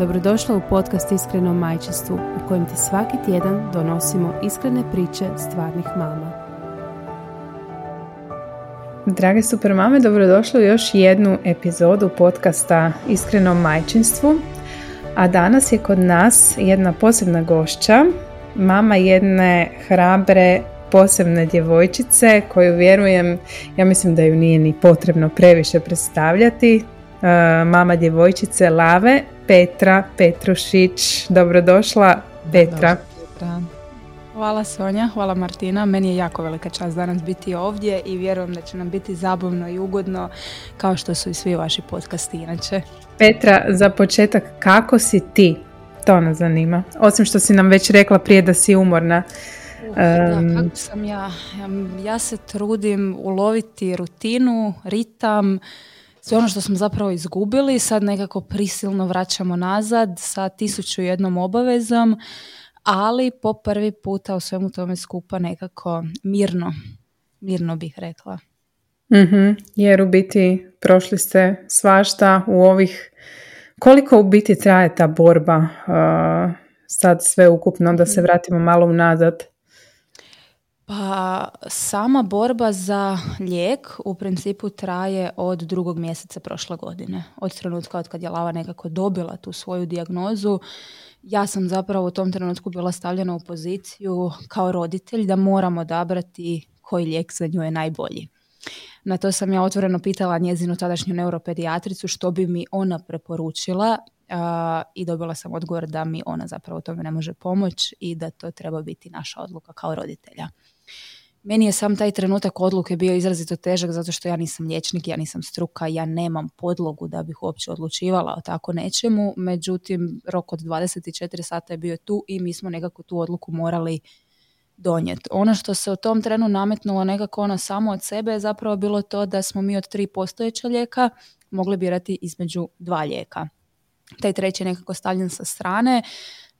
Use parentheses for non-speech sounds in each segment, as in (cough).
Dobrodošla u podcast Iskreno majčinstvu u kojem ti svaki tjedan donosimo iskrene priče stvarnih mama. Drage super mame, dobrodošli u još jednu epizodu podcasta Iskreno majčinstvu. A danas je kod nas jedna posebna gošća, mama jedne hrabre posebne djevojčice koju vjerujem, ja mislim da ju nije ni potrebno previše predstavljati, mama djevojčice Lave, Petra Petrušić. Dobrodošla Petra. Hvala Sonja, hvala Martina. Meni je jako velika čast danas biti ovdje i vjerujem da će nam biti zabavno i ugodno kao što su i svi vaši podcasti inače. Petra, za početak kako si ti? To nas zanima. Osim što si nam već rekla prije da si umorna. Da, kako sam ja? Ja se trudim uloviti rutinu, ritam, sve ono što smo zapravo izgubili, sad nekako prisilno vraćamo nazad sa tisuću jednom obavezom, ali po prvi puta u svemu tome skupa nekako mirno, mirno bih rekla. mm jer u biti prošli ste svašta u ovih, koliko u biti traje ta borba uh, sad sve ukupno, da se mhm. vratimo malo unazad? Pa sama borba za lijek u principu traje od drugog mjeseca prošle godine. Od trenutka od kad je Lava nekako dobila tu svoju dijagnozu, ja sam zapravo u tom trenutku bila stavljena u poziciju kao roditelj da moram odabrati koji lijek za nju je najbolji. Na to sam ja otvoreno pitala njezinu tadašnju neuropedijatricu što bi mi ona preporučila i dobila sam odgovor da mi ona zapravo tome ne može pomoći i da to treba biti naša odluka kao roditelja. Meni je sam taj trenutak odluke bio izrazito težak zato što ja nisam liječnik, ja nisam struka, ja nemam podlogu da bih uopće odlučivala o tako nečemu. Međutim, rok od 24 sata je bio tu i mi smo nekako tu odluku morali donijeti. Ono što se u tom trenu nametnulo nekako ono samo od sebe je zapravo bilo to da smo mi od tri postojeća lijeka mogli birati između dva lijeka. Taj treći je nekako stavljen sa strane.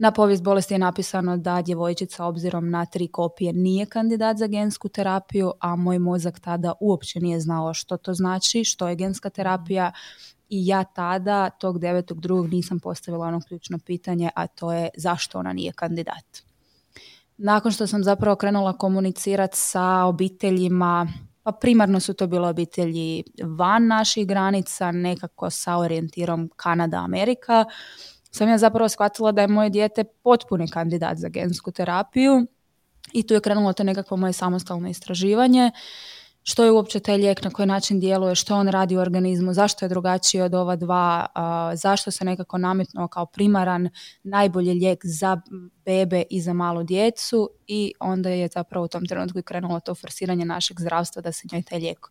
Na povijest bolesti je napisano da djevojčica obzirom na tri kopije nije kandidat za gensku terapiju, a moj mozak tada uopće nije znao što to znači, što je genska terapija i ja tada, tog 9.2. nisam postavila ono ključno pitanje, a to je zašto ona nije kandidat. Nakon što sam zapravo krenula komunicirati sa obiteljima, pa primarno su to bile obitelji van naših granica, nekako sa orijentirom Kanada-Amerika, sam ja zapravo shvatila da je moje dijete potpuni kandidat za gensku terapiju i tu je krenulo to nekakvo moje samostalno istraživanje što je uopće taj lijek, na koji način djeluje, što on radi u organizmu, zašto je drugačiji od ova dva, zašto se nekako nametnuo kao primaran najbolji lijek za bebe i za malu djecu i onda je zapravo u tom trenutku krenulo to forsiranje našeg zdravstva da se njoj taj lijek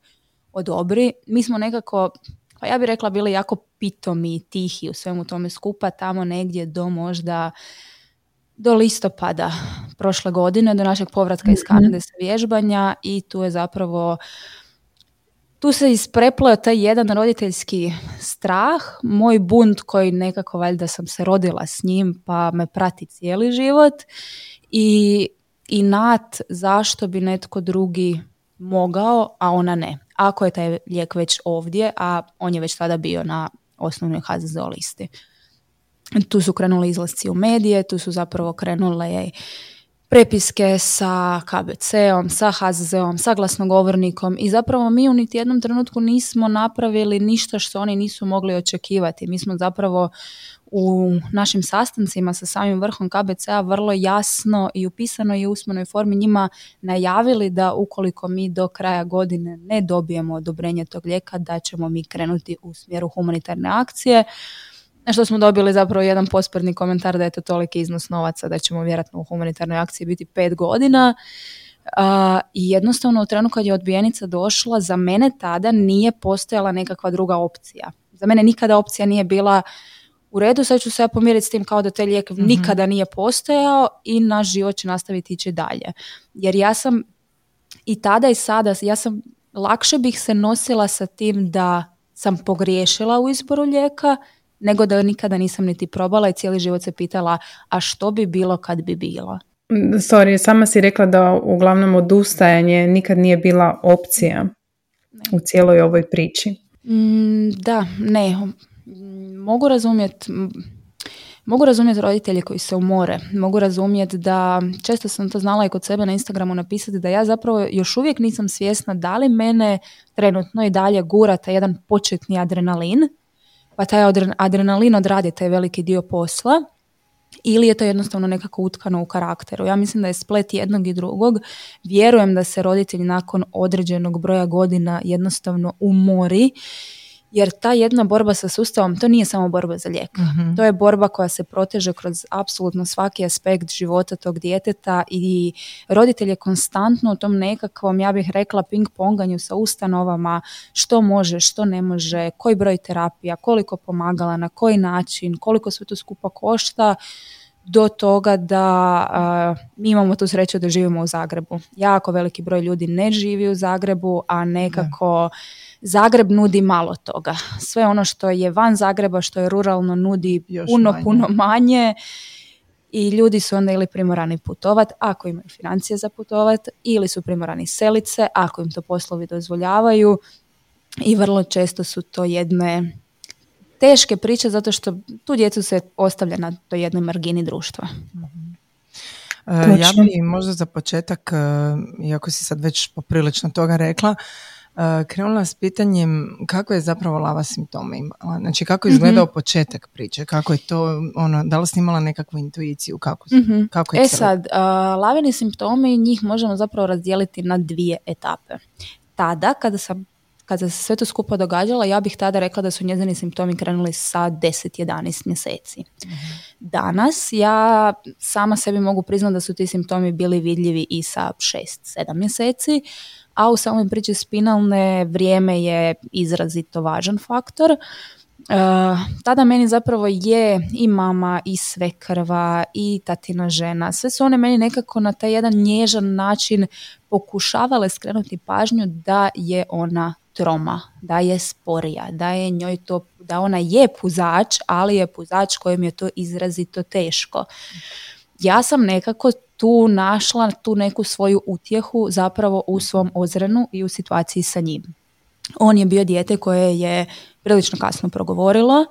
odobri. Mi smo nekako pa ja bih rekla bili jako pitomi i tihi u svemu tome skupa, tamo negdje do možda do listopada prošle godine, do našeg povratka iz mhm. Kanade sa vježbanja i tu je zapravo tu se isprepleo taj jedan roditeljski strah, moj bunt koji nekako valjda sam se rodila s njim pa me prati cijeli život i, i nat zašto bi netko drugi mogao, a ona ne. Ako je taj lijek već ovdje, a on je već tada bio na osnovnoj HZZO listi. Tu su krenuli izlasci u medije, tu su zapravo krenule prepiske sa KBC-om, sa HZZ-om, sa glasnogovornikom i zapravo mi u niti jednom trenutku nismo napravili ništa što oni nisu mogli očekivati. Mi smo zapravo u našim sastancima sa samim vrhom KBC-a vrlo jasno i u pisanoj i usmenoj formi njima najavili da ukoliko mi do kraja godine ne dobijemo odobrenje tog lijeka da ćemo mi krenuti u smjeru humanitarne akcije. Što smo dobili zapravo jedan posprdni komentar da je to toliki iznos novaca da ćemo vjerojatno u humanitarnoj akciji biti pet godina. I jednostavno u trenu kad je odbijenica došla, za mene tada nije postojala nekakva druga opcija. Za mene nikada opcija nije bila u redu, sad ću se ja pomiriti s tim kao da taj lijek mhm. nikada nije postojao i naš život će nastaviti ići dalje. Jer ja sam i tada i sada, ja sam, lakše bih se nosila sa tim da sam pogriješila u izboru lijeka, nego da nikada nisam niti probala i cijeli život se pitala a što bi bilo kad bi bila. Sorry, sama si rekla da uglavnom odustajanje nikad nije bila opcija u cijeloj ovoj priči. Mm, da, ne. Mogu razumjeti Mogu razumjeti roditelje koji se umore, mogu razumjeti da, često sam to znala i kod sebe na Instagramu napisati, da ja zapravo još uvijek nisam svjesna da li mene trenutno i dalje gura taj jedan početni adrenalin, pa taj adrenalin odradi taj veliki dio posla, ili je to jednostavno nekako utkano u karakteru. Ja mislim da je splet jednog i drugog. Vjerujem da se roditelj nakon određenog broja godina jednostavno umori jer ta jedna borba sa sustavom, to nije samo borba za lijek. Mhm. To je borba koja se proteže kroz apsolutno svaki aspekt života tog djeteta i roditelj je konstantno u tom nekakvom, ja bih rekla, ping-ponganju sa ustanovama, što može, što ne može, koji broj terapija, koliko pomagala, na koji način, koliko sve to skupa košta, do toga da mi imamo tu sreću da živimo u Zagrebu. Jako veliki broj ljudi ne živi u Zagrebu, a nekako... Zagreb nudi malo toga. Sve ono što je van Zagreba, što je ruralno, nudi puno, puno manje i ljudi su onda ili primorani putovat ako imaju financije za putovat ili su primorani selice ako im to poslovi dozvoljavaju i vrlo često su to jedne teške priče zato što tu djecu se ostavlja na toj jednoj margini društva. Uh, ja bi možda za početak, uh, iako si sad već poprilično toga rekla, krenula s pitanjem kako je zapravo lava simptoma imala. Znači kako je izgledao mm početak priče, kako je to, ono, da li ste imala nekakvu intuiciju, kako, mm kako je E sad, uh, lavini simptomi, njih možemo zapravo razdijeliti na dvije etape. Tada, kada sam kada se sve to skupo događalo, ja bih tada rekla da su njezini simptomi krenuli sa 10-11 mjeseci. Mhm. Danas ja sama sebi mogu priznati da su ti simptomi bili vidljivi i sa 6-7 mjeseci a u samoj priči spinalne vrijeme je izrazito važan faktor. Uh, tada meni zapravo je i mama i svekrva i tatina žena. Sve su one meni nekako na taj jedan nježan način pokušavale skrenuti pažnju da je ona troma, da je sporija, da je njoj to, da ona je puzač, ali je puzač kojem je to izrazito teško. Ja sam nekako tu našla tu neku svoju utjehu zapravo u svom ozrenu i u situaciji sa njim. On je bio dijete koje je prilično kasno progovorilo,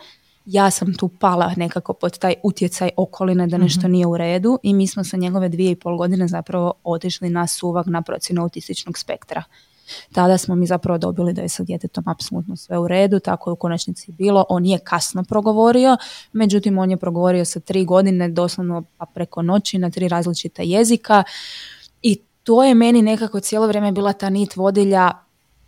ja sam tu pala nekako pod taj utjecaj okoline da nešto mhm. nije u redu i mi smo sa njegove dvije i pol godine zapravo otišli na suvak na procjenu autističnog spektra. Tada smo mi zapravo dobili da je sa djetetom apsolutno sve u redu, tako je u konačnici bilo. On je kasno progovorio, međutim on je progovorio sa tri godine, doslovno pa preko noći na tri različita jezika i to je meni nekako cijelo vrijeme bila ta nit vodilja,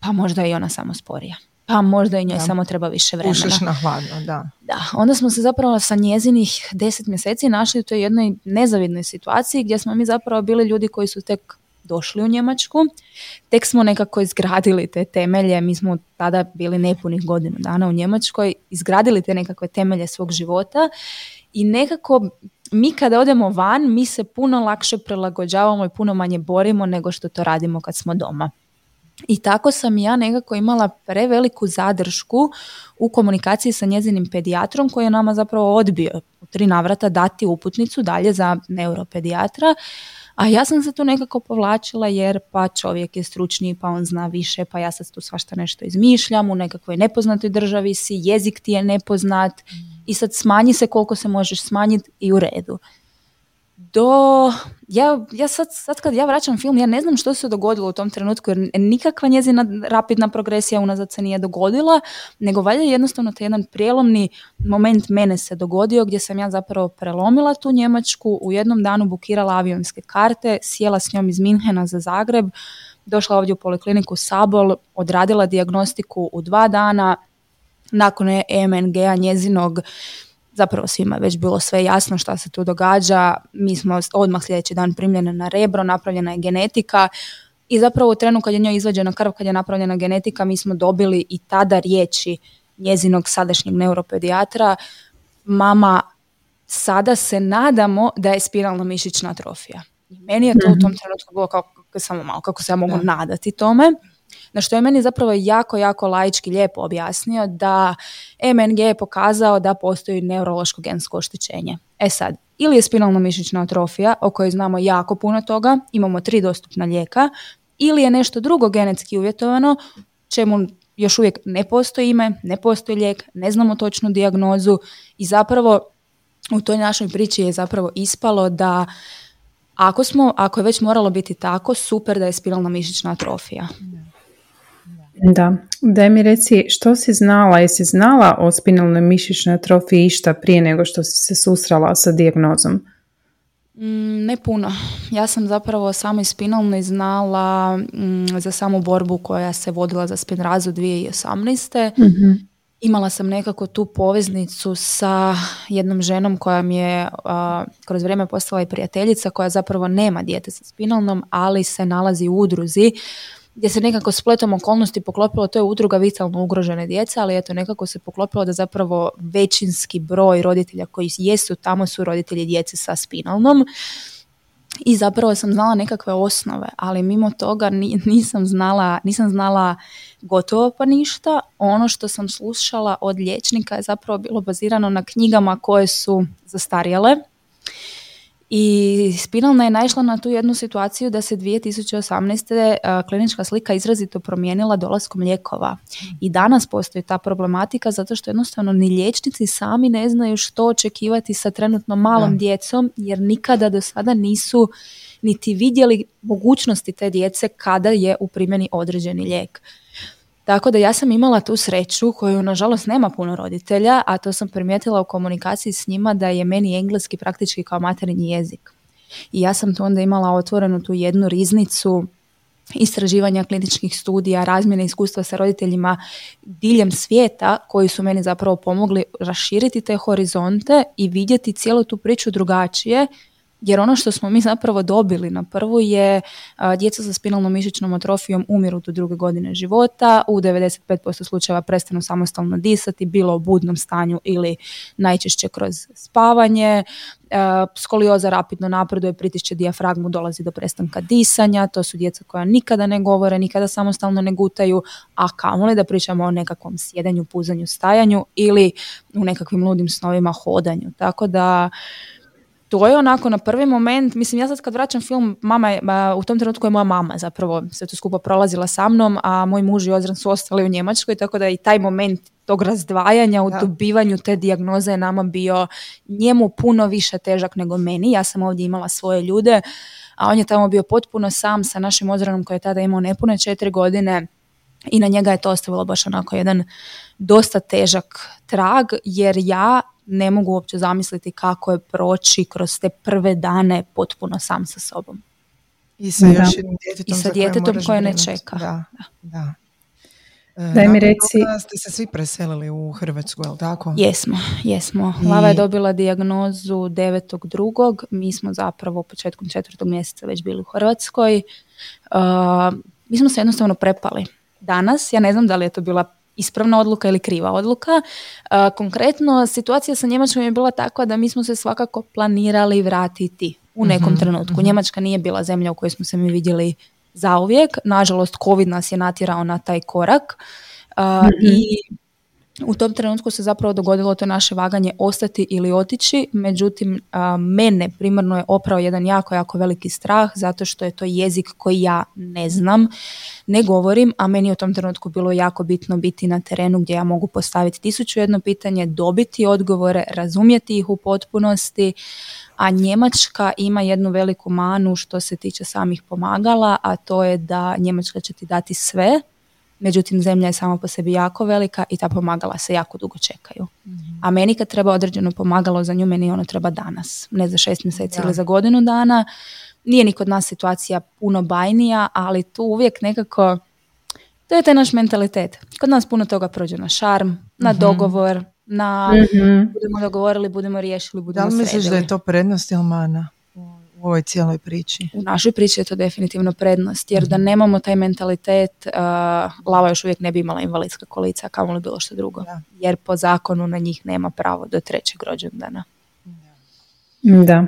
pa možda i ona samo sporija. Pa možda i njoj samo treba više vremena. Ušeš na hladno, da. Da, onda smo se zapravo sa njezinih deset mjeseci našli u toj jednoj nezavidnoj situaciji gdje smo mi zapravo bili ljudi koji su tek došli u Njemačku. Tek smo nekako izgradili te temelje, mi smo tada bili nepunih godinu dana u Njemačkoj, izgradili te nekakve temelje svog života i nekako mi kada odemo van, mi se puno lakše prilagođavamo i puno manje borimo nego što to radimo kad smo doma. I tako sam ja nekako imala preveliku zadršku u komunikaciji sa njezinim pedijatrom koji je nama zapravo odbio u tri navrata dati uputnicu dalje za neuropedijatra a ja sam se tu nekako povlačila jer pa čovjek je stručniji, pa on zna više, pa ja sad tu svašta nešto izmišljam, u nekakvoj nepoznatoj državi si, jezik ti je nepoznat i sad smanji se koliko se možeš smanjiti i u redu do, ja, ja sad, sad kad ja vraćam film, ja ne znam što se dogodilo u tom trenutku, jer nikakva njezina rapidna progresija unazad se nije dogodila, nego valjda jednostavno taj jedan prijelomni moment mene se dogodio, gdje sam ja zapravo prelomila tu Njemačku, u jednom danu bukirala avionske karte, sjela s njom iz Minhena za Zagreb, došla ovdje u polikliniku Sabol, odradila dijagnostiku u dva dana, nakon EMNG-a njezinog zapravo svima je već bilo sve jasno šta se tu događa. Mi smo odmah sljedeći dan primljene na rebro, napravljena je genetika i zapravo u trenu kad je njoj izvađena krv, kad je napravljena genetika, mi smo dobili i tada riječi njezinog sadašnjeg neuropedijatra mama, sada se nadamo da je spiralna mišićna atrofija. meni je to u tom mhm. trenutku bilo kao, samo malo, kako se ja mogu nadati tome. Na što je meni zapravo jako, jako laički lijepo objasnio da MNG je pokazao da postoji neurološko gensko oštećenje. E sad, ili je spinalna mišićna atrofija o kojoj znamo jako puno toga, imamo tri dostupna lijeka, ili je nešto drugo genetski uvjetovano, čemu još uvijek ne postoji ime, ne postoji lijek, ne znamo točnu dijagnozu i zapravo u toj našoj priči je zapravo ispalo da ako, smo, ako je već moralo biti tako, super da je spinalna mišićna atrofija. Da, daj mi reci što si znala, jesi znala o spinalnoj mišićnoj atrofiji išta prije nego što si se susrala sa dijagnozom? Mm, ne puno. Ja sam zapravo samo iz spinalne znala mm, za samu borbu koja se vodila za spinrazu 2018. mm Imala sam nekako tu poveznicu sa jednom ženom koja mi je kroz vrijeme postala i prijateljica koja zapravo nema dijete sa spinalnom, ali se nalazi u udruzi gdje se nekako spletom okolnosti poklopilo, to je udruga vitalno ugrožene djece, ali eto nekako se poklopilo da zapravo većinski broj roditelja koji jesu tamo su roditelji djece sa spinalnom i zapravo sam znala nekakve osnove, ali mimo toga nisam znala, nisam znala gotovo pa ništa. Ono što sam slušala od liječnika je zapravo bilo bazirano na knjigama koje su zastarjele i Spinalna je naišla na tu jednu situaciju da se 2018. klinička slika izrazito promijenila dolaskom lijekova. I danas postoji ta problematika zato što jednostavno ni liječnici sami ne znaju što očekivati sa trenutno malom djecom jer nikada do sada nisu niti vidjeli mogućnosti te djece kada je u primjeni određeni lijek. Tako da ja sam imala tu sreću koju nažalost nema puno roditelja, a to sam primijetila u komunikaciji s njima da je meni engleski praktički kao materinji jezik. I ja sam tu onda imala otvorenu tu jednu riznicu istraživanja kliničkih studija, razmjene iskustva sa roditeljima diljem svijeta koji su meni zapravo pomogli raširiti te horizonte i vidjeti cijelu tu priču drugačije jer ono što smo mi zapravo dobili na prvu je djeca sa spinalnom mišićnom atrofijom umiru do druge godine života, u 95% slučajeva prestanu samostalno disati, bilo u budnom stanju ili najčešće kroz spavanje, skolioza rapidno napreduje, pritišće dijafragmu, dolazi do prestanka disanja, to su djeca koja nikada ne govore, nikada samostalno ne gutaju, a kamoli da pričamo o nekakvom sjedanju, puzanju, stajanju ili u nekakvim ludim snovima hodanju. Tako da to je onako na prvi moment, mislim ja sad kad vraćam film, mama je, u tom trenutku je moja mama zapravo sve to skupo prolazila sa mnom, a moj muž i Ozran su ostali u Njemačkoj, tako da i taj moment tog razdvajanja u dobivanju te dijagnoze je nama bio njemu puno više težak nego meni. Ja sam ovdje imala svoje ljude, a on je tamo bio potpuno sam sa našim Ozranom koji je tada imao nepune četiri godine i na njega je to ostavilo baš onako jedan dosta težak trag jer ja ne mogu uopće zamisliti kako je proći kroz te prve dane potpuno sam sa sobom. I sa još jednim djetetom, I sa djetetom koje ne čeka. Da, da. E, Daj mi reci... ste se svi preselili u Hrvatsku, je tako? Jesmo, jesmo. Lava je dobila dijagnozu 9.2. Mi smo zapravo početkom četvrtog mjeseca već bili u Hrvatskoj. Uh, mi smo se jednostavno prepali. Danas, ja ne znam da li je to bila ispravna odluka ili kriva odluka. Konkretno, situacija sa Njemačkom je bila takva da mi smo se svakako planirali vratiti u nekom mhm, trenutku. Mhm. Njemačka nije bila zemlja u kojoj smo se mi vidjeli zauvijek. Nažalost, COVID nas je natjerao na taj korak. Mhm. I u tom trenutku se zapravo dogodilo to naše vaganje ostati ili otići, međutim mene primarno je oprao jedan jako, jako veliki strah zato što je to jezik koji ja ne znam, ne govorim, a meni je u tom trenutku bilo jako bitno biti na terenu gdje ja mogu postaviti tisuću jedno pitanje, dobiti odgovore, razumjeti ih u potpunosti, a Njemačka ima jednu veliku manu što se tiče samih pomagala, a to je da Njemačka će ti dati sve, međutim zemlja je sama po sebi jako velika i ta pomagala se jako dugo čekaju. A meni kad treba određeno pomagalo za nju, meni ono treba danas, ne za šest mjeseci ili za godinu dana. Nije ni kod nas situacija puno bajnija, ali tu uvijek nekako, to je taj naš mentalitet. Kod nas puno toga prođe na šarm, na mhm. dogovor, na mm budemo dogovorili, budemo riješili, budemo Da li misliš da je to prednost ili mana? U ovoj cijeloj priči? U našoj priči je to definitivno prednost, jer da mhm. nemamo taj mentalitet, uh, Lava još uvijek ne bi imala invalidska kolica, kao li bilo što drugo. Jer po zakonu na njih nema pravo do trećeg rođendana. Da,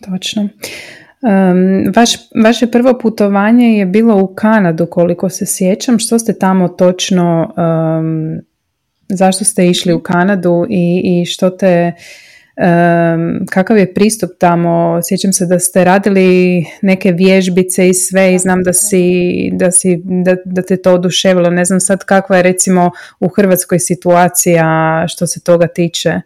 točno. Um, vaš, vaše prvo putovanje je bilo u Kanadu, koliko se sjećam. Što ste tamo točno, um, zašto ste išli u Kanadu i, i što te, um, kakav je pristup tamo? Sjećam se da ste radili neke vježbice i sve i znam da, si, da, si, da, da te to oduševilo. Ne znam sad kakva je recimo u Hrvatskoj situacija što se toga tiče.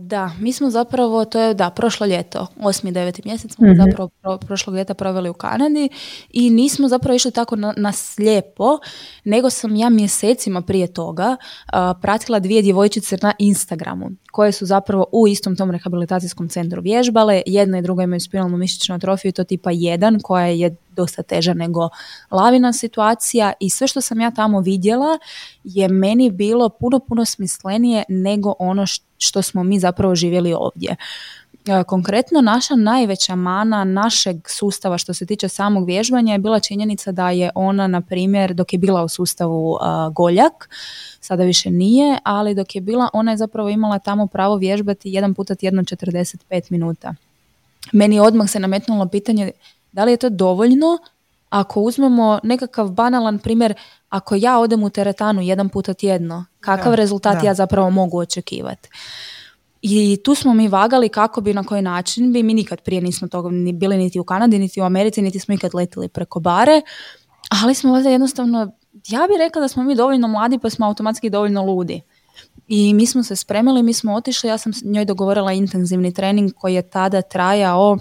Da, mi smo zapravo, to je da, prošlo ljeto, 8. 9. mjesec smo mm zapravo pro, prošlog ljeta proveli u Kanadi i nismo zapravo išli tako na, na slijepo, nego sam ja mjesecima prije toga uh, pratila dvije djevojčice na Instagramu koje su zapravo u istom tom rehabilitacijskom centru vježbale. Jedna i druga imaju spinalnu mišićnu atrofiju, to tipa 1 koja je dosta teža nego lavina situacija i sve što sam ja tamo vidjela je meni bilo puno, puno smislenije nego ono što smo mi zapravo živjeli ovdje. E, konkretno naša najveća mana našeg sustava što se tiče samog vježbanja je bila činjenica da je ona, na primjer, dok je bila u sustavu Goljak, sada više nije, ali dok je bila, ona je zapravo imala tamo pravo vježbati jedan puta tjedno 45 minuta. Meni odmah se nametnulo pitanje da li je to dovoljno ako uzmemo nekakav banalan primjer, ako ja odem u teretanu jedan puta tjedno, kakav rezultat ja zapravo mogu očekivati? I tu smo mi vagali kako bi, na koji način bi, mi nikad prije nismo toga ni bili niti u Kanadi, niti u Americi, niti smo ikad letili preko bare, ali smo valjda jednostavno, ja bih rekla da smo mi dovoljno mladi pa smo automatski dovoljno ludi. I mi smo se spremili, mi smo otišli, ja sam njoj dogovorila intenzivni trening koji je tada trajao,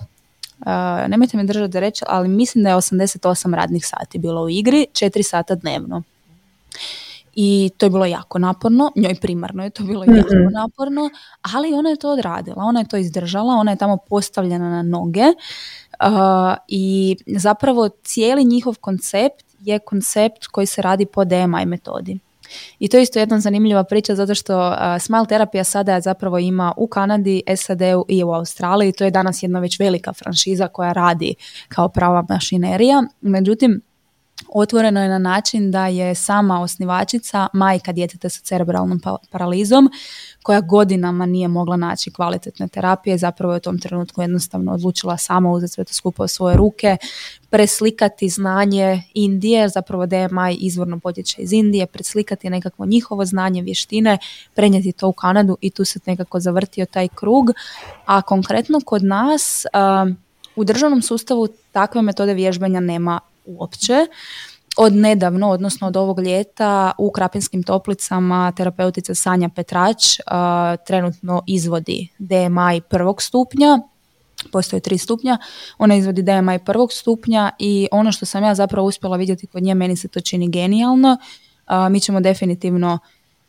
uh, nemojte me držati da reći, ali mislim da je 88 radnih sati bilo u igri, 4 sata dnevno i to je bilo jako naporno, njoj primarno je to bilo jako naporno, ali ona je to odradila, ona je to izdržala, ona je tamo postavljena na noge uh, i zapravo cijeli njihov koncept je koncept koji se radi po DMI metodi. I to je isto jedna zanimljiva priča zato što uh, Smile terapija sada zapravo ima u Kanadi, SAD-u i u Australiji. To je danas jedna već velika franšiza koja radi kao prava mašinerija. Međutim, otvoreno je na način da je sama osnivačica majka djeteta sa cerebralnom pa- paralizom koja godinama nije mogla naći kvalitetne terapije, zapravo je u tom trenutku jednostavno odlučila sama uzeti sve to skupo svoje ruke, preslikati znanje Indije, zapravo DMI izvorno potječe iz Indije, preslikati nekakvo njihovo znanje, vještine, prenijeti to u Kanadu i tu se nekako zavrtio taj krug. A konkretno kod nas u državnom sustavu takve metode vježbanja nema uopće. Od nedavno, odnosno od ovog ljeta, u Krapinskim toplicama terapeutica Sanja Petrać trenutno izvodi DMI prvog stupnja, postoje tri stupnja, ona izvodi DMI prvog stupnja i ono što sam ja zapravo uspjela vidjeti kod nje, meni se to čini genijalno. mi ćemo definitivno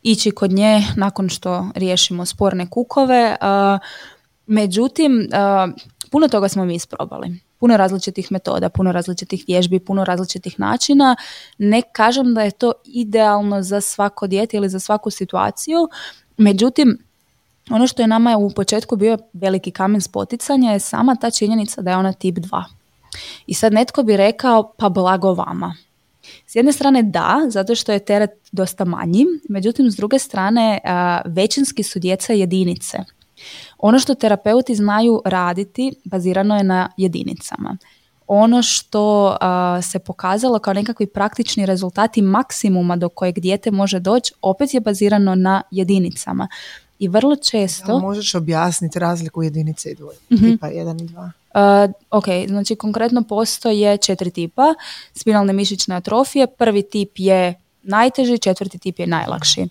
ići kod nje nakon što riješimo sporne kukove. međutim, puno toga smo mi isprobali puno različitih metoda, puno različitih vježbi, puno različitih načina. Ne kažem da je to idealno za svako dijete ili za svaku situaciju, međutim, ono što je nama u početku bio veliki kamen spoticanja je sama ta činjenica da je ona tip 2. I sad netko bi rekao pa blago vama. S jedne strane da, zato što je teret dosta manji, međutim s druge strane većinski su djeca jedinice. Ono što terapeuti znaju raditi bazirano je na jedinicama. Ono što se pokazalo kao nekakvi praktični rezultati maksimuma do kojeg dijete može doći opet je bazirano na jedinicama. I vrlo često... Da, možeš objasniti razliku jedinice i dvoje, mhm. tipa 1 i 2? Uh, ok, znači konkretno postoje četiri tipa spinalne mišićne atrofije. Prvi tip je najteži, četvrti tip je najlakši.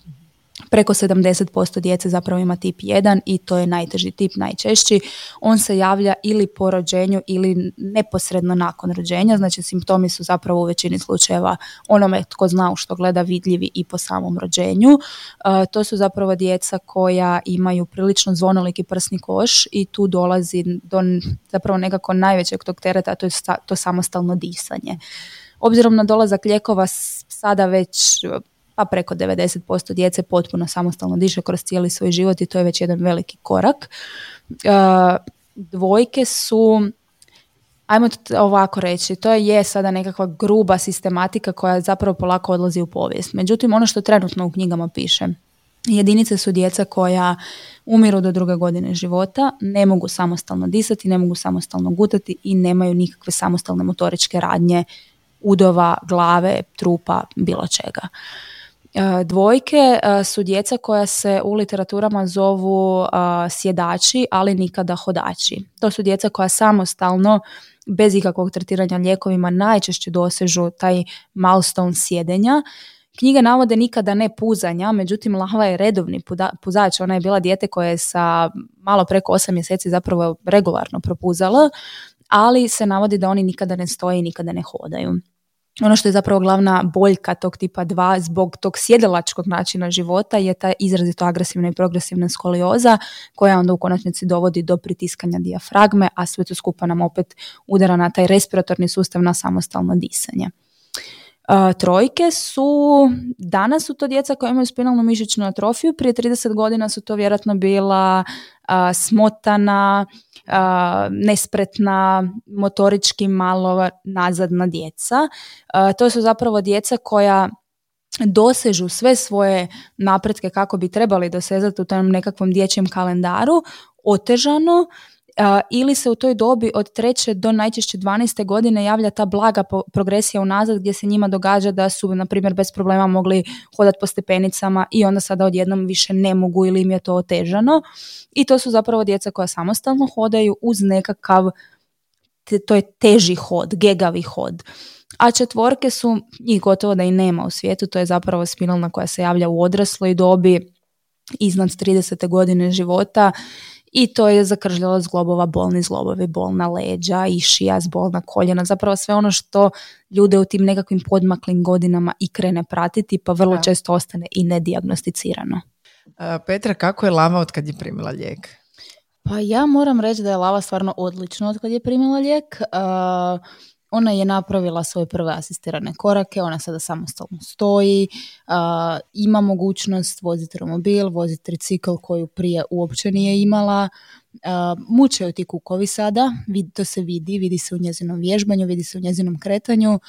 Preko 70% djece zapravo ima tip 1 i to je najteži tip, najčešći. On se javlja ili po rođenju ili neposredno nakon rođenja, znači simptomi su zapravo u većini slučajeva onome tko zna u što gleda vidljivi i po samom rođenju. E, to su zapravo djeca koja imaju prilično zvonoliki prsni koš i tu dolazi do zapravo nekako najvećeg tog tereta, to je to samostalno disanje. Obzirom na dolazak lijekova sada već pa preko 90% djece potpuno samostalno diše kroz cijeli svoj život i to je već jedan veliki korak. E, dvojke su ajmo ovako reći, to je sada nekakva gruba sistematika koja zapravo polako odlazi u povijest. Međutim, ono što trenutno u knjigama piše, jedinice su djeca koja umiru do druge godine života, ne mogu samostalno disati, ne mogu samostalno gutati i nemaju nikakve samostalne motoričke radnje udova, glave, trupa, bilo čega. E, dvojke e, su djeca koja se u literaturama zovu e, sjedači, ali nikada hodači. To su djeca koja samostalno, bez ikakvog tretiranja lijekovima, najčešće dosežu taj milestone sjedenja. Knjige navode nikada ne puzanja, međutim Lava je redovni puzač. Ona je bila dijete koje je sa malo preko 8 mjeseci zapravo regularno propuzala, ali se navodi da oni nikada ne stoje i nikada ne hodaju ono što je zapravo glavna boljka tog tipa 2 zbog tog sjedelačkog načina života je ta izrazito agresivna i progresivna skolioza koja onda u konačnici dovodi do pritiskanja dijafragme, a sve to skupa nam opet udara na taj respiratorni sustav na samostalno disanje. Trojke su, danas su to djeca koja imaju spinalnu mišićnu atrofiju, prije 30 godina su to vjerojatno bila smotana, nespretna, motorički malo nazadna djeca. To su zapravo djeca koja dosežu sve svoje napretke kako bi trebali dosezati u tom nekakvom dječjem kalendaru otežano ili se u toj dobi od treće do najčešće 12. godine javlja ta blaga progresija unazad gdje se njima događa da su, na primjer, bez problema mogli hodati po stepenicama i onda sada odjednom više ne mogu ili im je to otežano. I to su zapravo djeca koja samostalno hodaju uz nekakav, to je teži hod, gegavi hod. A četvorke su, njih gotovo da i nema u svijetu, to je zapravo spinalna koja se javlja u odrasloj dobi iznad 30. godine života i to je zakržljala zglobova, bolni zglobovi, bolna leđa, išija, bolna koljena, zapravo sve ono što ljude u tim nekakvim podmaklim godinama i krene pratiti, pa vrlo često ostane i nedijagnosticirano. E, Petra, kako je Lava od kad je primila lijek? Pa ja moram reći da je Lava stvarno odlično od kad je primila lijek. Uh, ona je napravila svoje prve asistirane korake, ona sada samostalno stoji, ima mogućnost voziti romobil, voziti tricikl koju prije uopće nije imala, uh, muče ti kukovi sada, to se vidi, vidi se u njezinom vježbanju, vidi se u njezinom kretanju,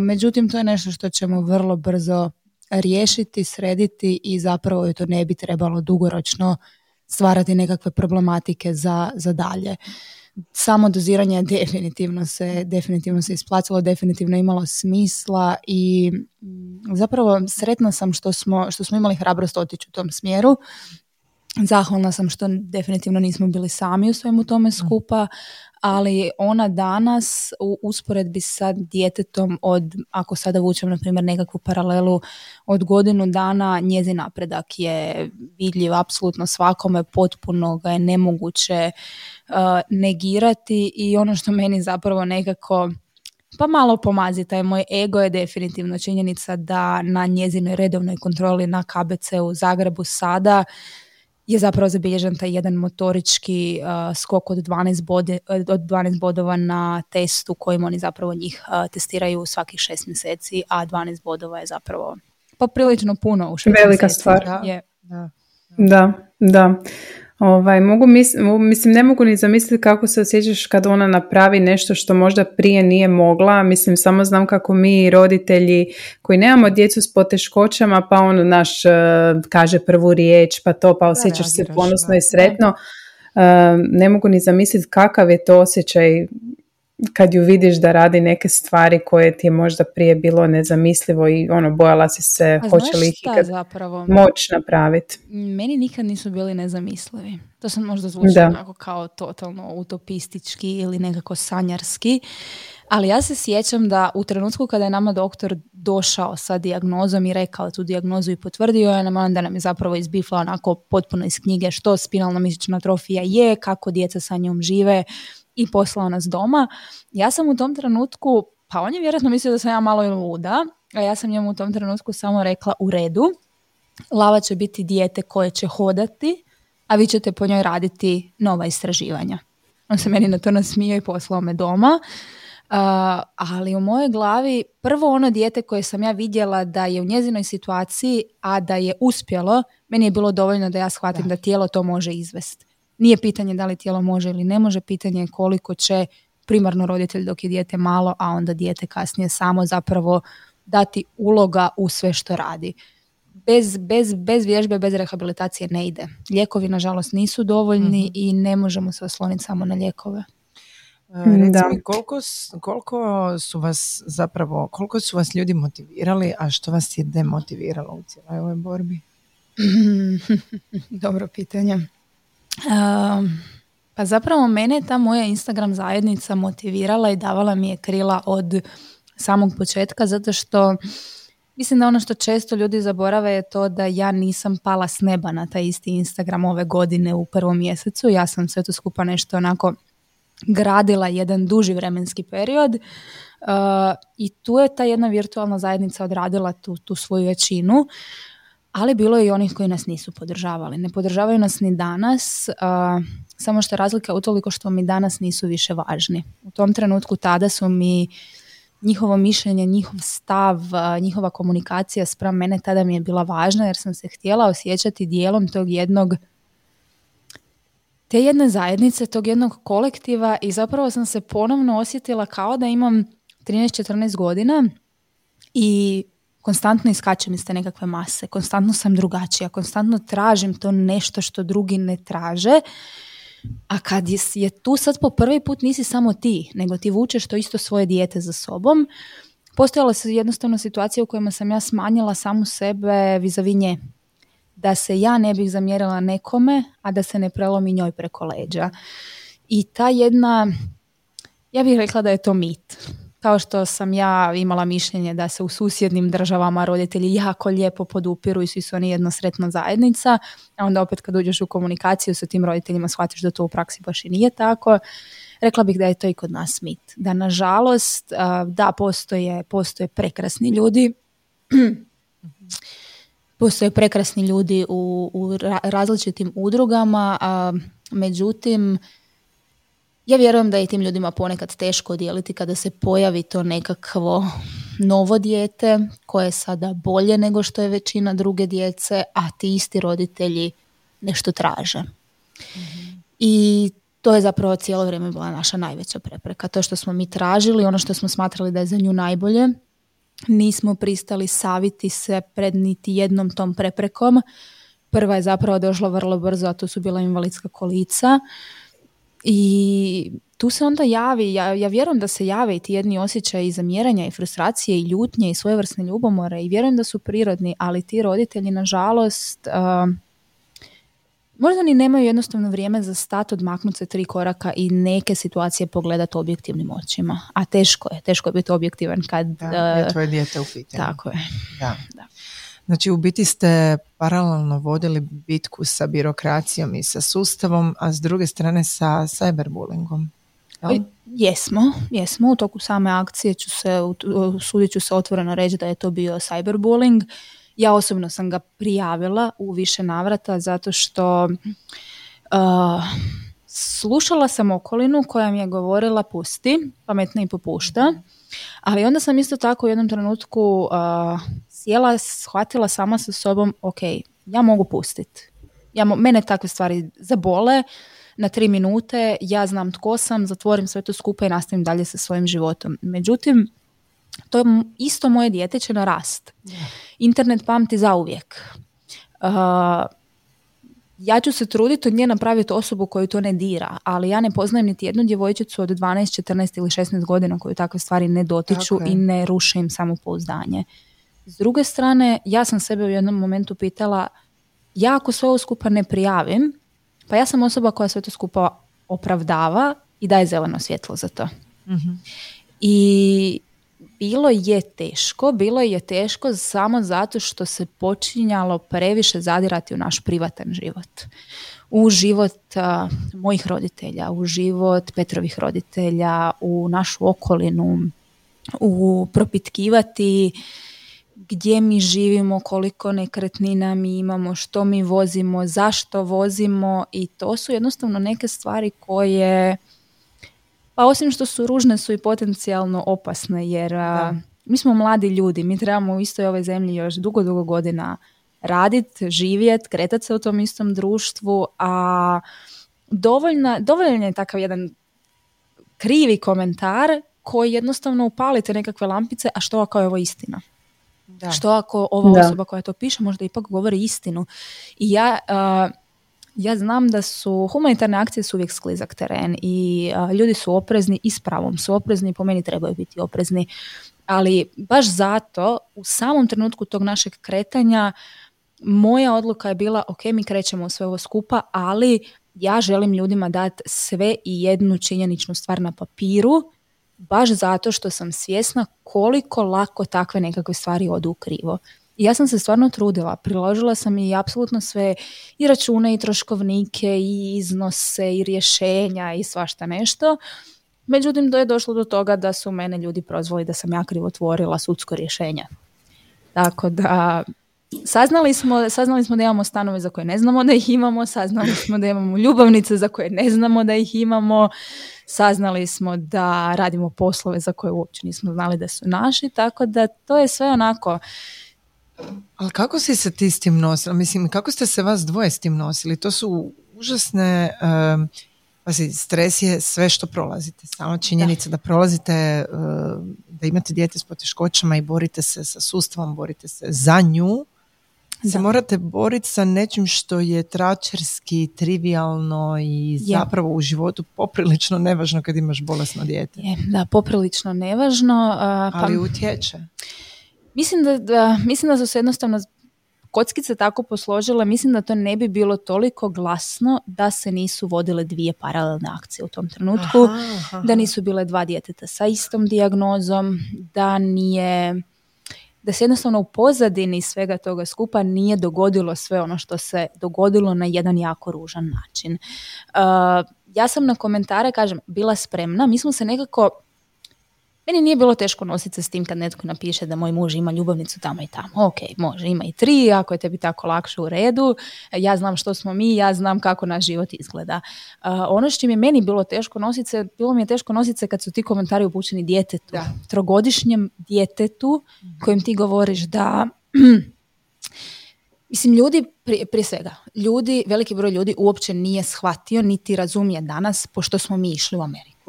međutim to je nešto što ćemo vrlo brzo riješiti, srediti i zapravo je to ne bi trebalo dugoročno stvarati nekakve problematike za, za dalje samo doziranje definitivno se, definitivno se isplatilo, definitivno imalo smisla i mm, zapravo sretna sam što smo, što smo imali hrabrost otići u tom smjeru. Zahvalna sam što definitivno nismo bili sami u svemu tome skupa, ali ona danas u usporedbi sa djetetom od, ako sada vučem na primjer nekakvu paralelu, od godinu dana njezin napredak je vidljiv apsolutno svakome, potpuno ga je nemoguće uh, negirati. I ono što meni zapravo nekako pa malo pomazi, taj moj ego je definitivno činjenica da na njezinoj redovnoj kontroli na KBC u Zagrebu sada je zapravo zabilježen taj jedan motorički uh, skok od 12, bode, od 12 bodova na testu kojim oni zapravo njih uh, testiraju svakih šest mjeseci, a 12 bodova je zapravo poprilično puno u šest Velika stvar. Je. Da, da. da. Ovaj, mogu mislim, ne mogu ni zamisliti kako se osjećaš kad ona napravi nešto što možda prije nije mogla. Mislim, samo znam kako mi roditelji koji nemamo djecu s poteškoćama, pa on naš eh, kaže prvu riječ, pa to, pa osjećaš se ponosno i sretno. Eh, ne mogu ni zamisliti kakav je to osjećaj kad ju vidiš da radi neke stvari koje ti je možda prije bilo nezamislivo i ono bojala si se hoće li ih ikad zapravo? moć napraviti. Meni nikad nisu bili nezamislivi. To sam možda zvuči onako kao totalno utopistički ili nekako sanjarski. Ali ja se sjećam da u trenutku kada je nama doktor došao sa dijagnozom i rekao tu dijagnozu i potvrdio je nam onda nam je zapravo izbifla onako potpuno iz knjige što spinalna mišićna atrofija je, kako djeca sa njom žive, i poslao nas doma. Ja sam u tom trenutku, pa on je vjerojatno mislio da sam ja malo luda, a ja sam njemu u tom trenutku samo rekla u redu, Lava će biti dijete koje će hodati, a vi ćete po njoj raditi nova istraživanja. On se meni na to nasmio i poslao me doma. Uh, ali u mojoj glavi prvo ono dijete koje sam ja vidjela da je u njezinoj situaciji, a da je uspjelo, meni je bilo dovoljno da ja shvatim da, da tijelo to može izvesti. Nije pitanje da li tijelo može ili ne može, pitanje je koliko će primarno roditelj dok je dijete malo, a onda dijete kasnije samo zapravo dati uloga u sve što radi. Bez, bez, bez vježbe, bez rehabilitacije ne ide. Lijekovi nažalost nisu dovoljni mhm. i ne možemo se osloniti samo na lijekove. E, Reci mi, koliko, koliko su vas zapravo, koliko su vas ljudi motivirali, a što vas je demotiviralo u cijeloj ovoj borbi? (laughs) (laughs) Dobro pitanje. Pa zapravo mene ta moja Instagram zajednica motivirala i davala mi je krila od samog početka zato što mislim da ono što često ljudi zaborave je to da ja nisam pala s neba na taj isti Instagram ove godine u prvom mjesecu. Ja sam sve to skupa nešto onako gradila jedan duži vremenski period uh, i tu je ta jedna virtualna zajednica odradila tu, tu svoju većinu ali bilo je i onih koji nas nisu podržavali. Ne podržavaju nas ni danas, samo što je razlika utoliko što mi danas nisu više važni. U tom trenutku tada su mi njihovo mišljenje, njihov stav, njihova komunikacija spram mene tada mi je bila važna jer sam se htjela osjećati dijelom tog jednog te jedne zajednice, tog jednog kolektiva i zapravo sam se ponovno osjetila kao da imam 13-14 godina i konstantno iskačem iz te nekakve mase, konstantno sam drugačija, konstantno tražim to nešto što drugi ne traže, a kad je, je tu sad po prvi put nisi samo ti, nego ti vučeš to isto svoje dijete za sobom, postojala se jednostavno situacija u kojima sam ja smanjila samu sebe vizavi nje. Da se ja ne bih zamjerila nekome, a da se ne prelomi njoj preko leđa. I ta jedna, ja bih rekla da je to mit kao što sam ja imala mišljenje da se u susjednim državama roditelji jako lijepo podupiru i svi su oni jedna sretna zajednica, a onda opet kad uđeš u komunikaciju sa tim roditeljima shvatiš da to u praksi baš i nije tako. Rekla bih da je to i kod nas mit. Da nažalost, da postoje, postoje prekrasni ljudi, (clears throat) postoje prekrasni ljudi u, u različitim udrugama, međutim ja vjerujem da je tim ljudima ponekad teško dijeliti kada se pojavi to nekakvo novo dijete koje je sada bolje nego što je većina druge djece, a ti isti roditelji nešto traže. I to je zapravo cijelo vrijeme bila naša najveća prepreka. To što smo mi tražili, ono što smo smatrali da je za nju najbolje, nismo pristali saviti se pred niti jednom tom preprekom. Prva je zapravo došla vrlo brzo, a to su bila invalidska kolica i tu se onda javi, ja, ja vjerujem da se jave i ti jedni osjećaj i zamjeranja i frustracije i ljutnje i svojevrsne ljubomore i vjerujem da su prirodni, ali ti roditelji nažalost uh, možda ni nemaju jednostavno vrijeme za stat, odmaknuti se tri koraka i neke situacije pogledati objektivnim očima. A teško je, teško je biti objektivan kad... Da, je tvoje dijete u pitanju. Tako je. Da. da. Znači u biti ste paralelno vodili bitku sa birokracijom i sa sustavom, a s druge strane sa cyberbullyingom. Jesmo, jesmo. U toku same akcije ću se, sudit ću se otvoreno reći da je to bio cyberbullying. Ja osobno sam ga prijavila u više navrata zato što uh, slušala sam okolinu koja mi je govorila pusti, pametno i popušta. Ali onda sam isto tako u jednom trenutku uh, sjela, shvatila sama sa sobom, ok, ja mogu pustiti. Ja, mene takve stvari zabole, na tri minute, ja znam tko sam, zatvorim sve to skupa i nastavim dalje sa svojim životom. Međutim, to je isto moje dijete će narast. Internet pamti zauvijek. Uh, ja ću se truditi od nje napraviti osobu koju to ne dira, ali ja ne poznajem niti jednu djevojčicu od 12, 14 ili 16 godina koju takve stvari ne dotiču i ne ruše im samopouzdanje. S druge strane, ja sam sebe u jednom momentu pitala, ja ako sve ovo skupa ne prijavim, pa ja sam osoba koja sve to skupa opravdava i daje zeleno svjetlo za to. mm I bilo je teško, bilo je teško samo zato što se počinjalo previše zadirati u naš privatan život. U život mojih roditelja, u život Petrovih roditelja, u našu okolinu, u propitkivati gdje mi živimo, koliko nekretnina mi imamo, što mi vozimo, zašto vozimo i to su jednostavno neke stvari koje pa osim što su ružne su i potencijalno opasne jer mi smo mladi ljudi, mi trebamo u istoj ovoj zemlji još dugo, dugo godina raditi, živjeti, kretati se u tom istom društvu, a dovoljna, dovoljan je takav jedan krivi komentar koji jednostavno upalite nekakve lampice, a što ako je ovo istina? Da. Što ako ova osoba koja to piše možda ipak govori istinu? I ja, ja znam da su humanitarne akcije su uvijek sklizak teren i ljudi su oprezni i s pravom su oprezni, po meni trebaju biti oprezni. Ali baš zato u samom trenutku tog našeg kretanja moja odluka je bila ok, mi krećemo sve ovo skupa, ali ja želim ljudima dati sve i jednu činjeničnu stvar na papiru, baš zato što sam svjesna koliko lako takve nekakve stvari odu krivo. I ja sam se stvarno trudila, priložila sam i apsolutno sve i račune i troškovnike i iznose i rješenja i svašta nešto. Međutim, to je došlo do toga da su mene ljudi prozvali da sam ja krivotvorila sudsko rješenje. Tako da Saznali smo, saznali smo da imamo stanove za koje ne znamo da ih imamo, saznali smo da imamo ljubavnice za koje ne znamo da ih imamo, saznali smo da radimo poslove za koje uopće nismo znali da su naši, tako da to je sve onako... Ali kako si se ti s tim nosila? Mislim, kako ste se vas dvoje s tim nosili? To su užasne... Um, stres je sve što prolazite. Samo činjenica da, da prolazite, da imate dijete s poteškoćama i borite se sa sustavom, borite se za nju se morate boriti sa nečim što je tračerski, trivialno i zapravo u životu poprilično nevažno kad imaš bolesno dijete. Je, da, poprilično nevažno. pa, Ali utječe. Mislim da, da, mislim da su se jednostavno kockice tako posložile, mislim da to ne bi bilo toliko glasno da se nisu vodile dvije paralelne akcije u tom trenutku, da nisu bile dva djeteta sa istom dijagnozom, da nije da se jednostavno u pozadini svega toga skupa nije dogodilo sve ono što se dogodilo na jedan jako ružan način. Uh, ja sam na komentare, kažem, bila spremna. Mi smo se nekako meni nije bilo teško nositi se s tim kad netko napiše da moj muž ima ljubavnicu tamo i tamo. Ok, može, ima i tri, ako je tebi tako lakše u redu. Ja znam što smo mi, ja znam kako naš život izgleda. Uh, ono što mi je meni bilo teško nositi se, bilo mi je teško nositi se kad su ti komentari upućeni djetetu. Trogodišnjem djetetu kojim ti govoriš da... (clears throat) Mislim, ljudi, prije, prije svega, ljudi, veliki broj ljudi uopće nije shvatio niti razumije danas, pošto smo mi išli u Ameriku.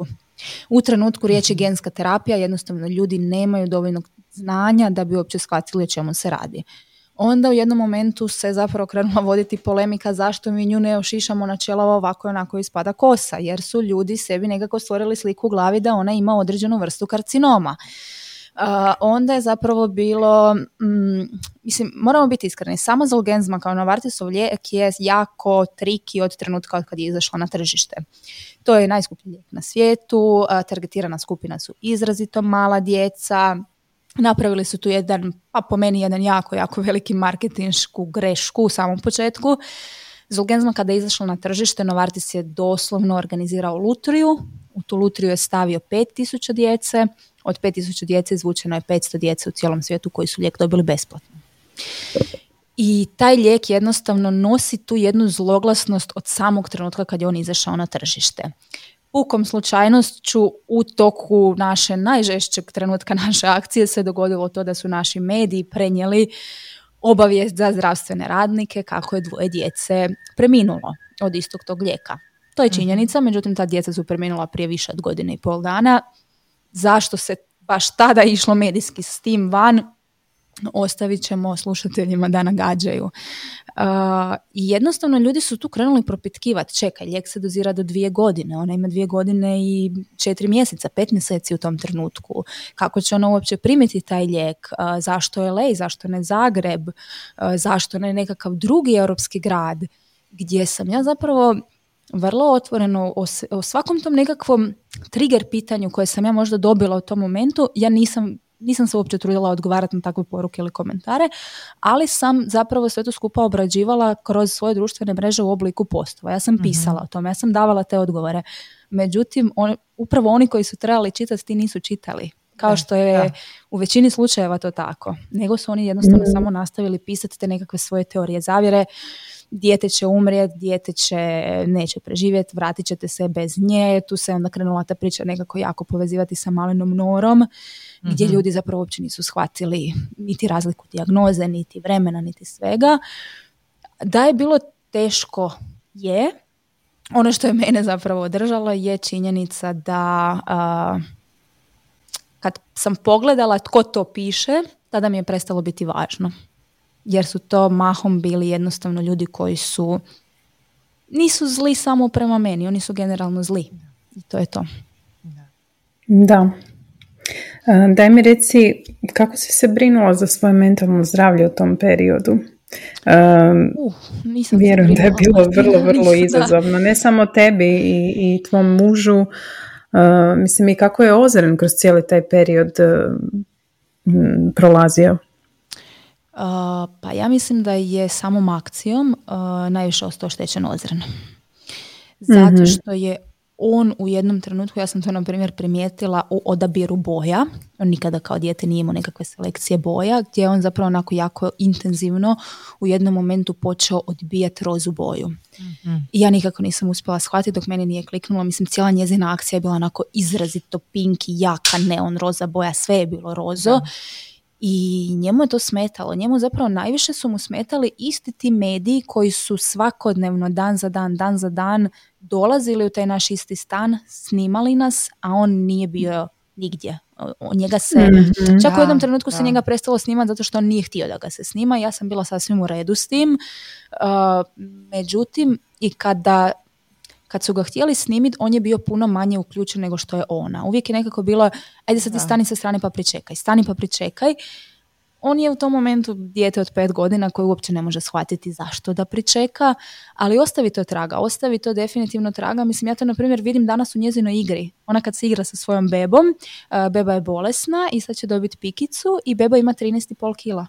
U trenutku riječi genska terapija jednostavno ljudi nemaju dovoljno znanja da bi uopće shvatili o čemu se radi. Onda u jednom momentu se zapravo krenula (laughs) voditi polemika zašto mi nju ne ošišamo na čelava ovako i onako ispada kosa, jer su ljudi sebi nekako stvorili sliku u glavi da ona ima određenu vrstu karcinoma onda je zapravo bilo, mm, mislim, moramo biti iskreni, sama Zolgenzma kao Novartisov lijek je jako triki od trenutka od kad je izašla na tržište. To je najskuplji lijek na svijetu, targetirana skupina su izrazito mala djeca, Napravili su tu jedan, pa po meni jedan jako, jako veliki marketinšku grešku u samom početku. Zolgenzma kada je izašla na tržište, Novartis je doslovno organizirao lutriju. U tu lutriju je stavio 5000 djece, od 5000 djece izvučeno je 500 djece u cijelom svijetu koji su lijek dobili besplatno. I taj lijek jednostavno nosi tu jednu zloglasnost od samog trenutka kad je on izašao na tržište. Pukom slučajnošću u toku naše najžešćeg trenutka naše akcije se dogodilo to da su naši mediji prenijeli obavijest za zdravstvene radnike kako je dvoje djece preminulo od istog tog lijeka. To je mhm. činjenica, međutim ta djeca su preminula prije više od godine i pol dana zašto se baš tada išlo medijski s tim van, ostavit ćemo slušateljima da nagađaju. I jednostavno ljudi su tu krenuli propitkivati, čekaj, lijek se dozira do dvije godine, ona ima dvije godine i četiri mjeseca, pet mjeseci u tom trenutku. Kako će ona uopće primiti taj lijek? zašto je Lej, zašto ne Zagreb? zašto ne nekakav drugi europski grad? Gdje sam ja zapravo vrlo otvoreno o, o svakom tom nekakvom trigger pitanju koje sam ja možda dobila u tom momentu, ja nisam nisam se uopće trudila odgovarati na takve poruke ili komentare, ali sam zapravo sve to skupa obrađivala kroz svoje društvene mreže u obliku postova. Ja sam mhm. pisala o tome, ja sam davala te odgovore. Međutim, on, upravo oni koji su trebali čitati, ti nisu čitali. Kao što je u većini slučajeva to tako. Nego su oni jednostavno mhm. samo nastavili pisati te nekakve svoje teorije zavjere dijete će umrijeti, dijete će, neće preživjeti, vratit ćete se bez nje, tu se onda krenula ta priča nekako jako povezivati sa malenom norom, gdje mhm. ljudi zapravo uopće nisu shvatili niti razliku dijagnoze, niti vremena, niti svega. Da je bilo teško je, ono što je mene zapravo održalo je činjenica da kad sam pogledala tko to piše, tada mi je prestalo biti važno. Jer su to mahom bili jednostavno ljudi koji su nisu zli samo prema meni, oni su generalno zli. I to je to. Da. Daj mi reci, kako si se brinula za svoje mentalno zdravlje u tom periodu? uh, nisam vjerujem da je bilo vrlo, (laughs) vrlo izazovno. Ne samo tebi i, i tvom mužu. Uh, mislim i kako je Ozren kroz cijeli taj period uh, prolazio? Uh, pa ja mislim da je samom akcijom najviše ostao štećen Ozren. Zato mhm. što je on u jednom trenutku, ja sam to na primjer primijetila u odabiru boja, on nikada kao dijete nije imao nekakve selekcije boja, gdje je on zapravo onako jako intenzivno u jednom momentu počeo odbijati rozu boju. mm I ja nikako nisam uspjela shvatiti dok meni nije kliknulo, mislim cijela njezina akcija je bila onako izrazito pinki, jaka, neon roza boja, sve je bilo rozo. I njemu je to smetalo. Njemu zapravo najviše su mu smetali isti ti mediji koji su svakodnevno, dan za dan, dan za dan dolazili u taj naš isti stan, snimali nas, a on nije bio nigdje. Njega se, mm čak u jednom trenutku se njega prestalo snimati zato što on nije htio da ga se snima. Ja sam bila sasvim u redu s tim. Uh, međutim, i kada kad su ga htjeli snimiti, on je bio puno manje uključen nego što je ona. Uvijek je nekako bilo, ajde sad ti stani sa strane pa pričekaj, stani pa pričekaj. On je u tom momentu dijete od pet godina koji uopće ne može shvatiti zašto da pričeka, ali ostavi to traga, ostavi to definitivno traga. Mislim, ja to na primjer vidim danas u njezinoj igri. Ona kad se igra sa svojom bebom, beba je bolesna i sad će dobiti pikicu i beba ima 13,5 kila.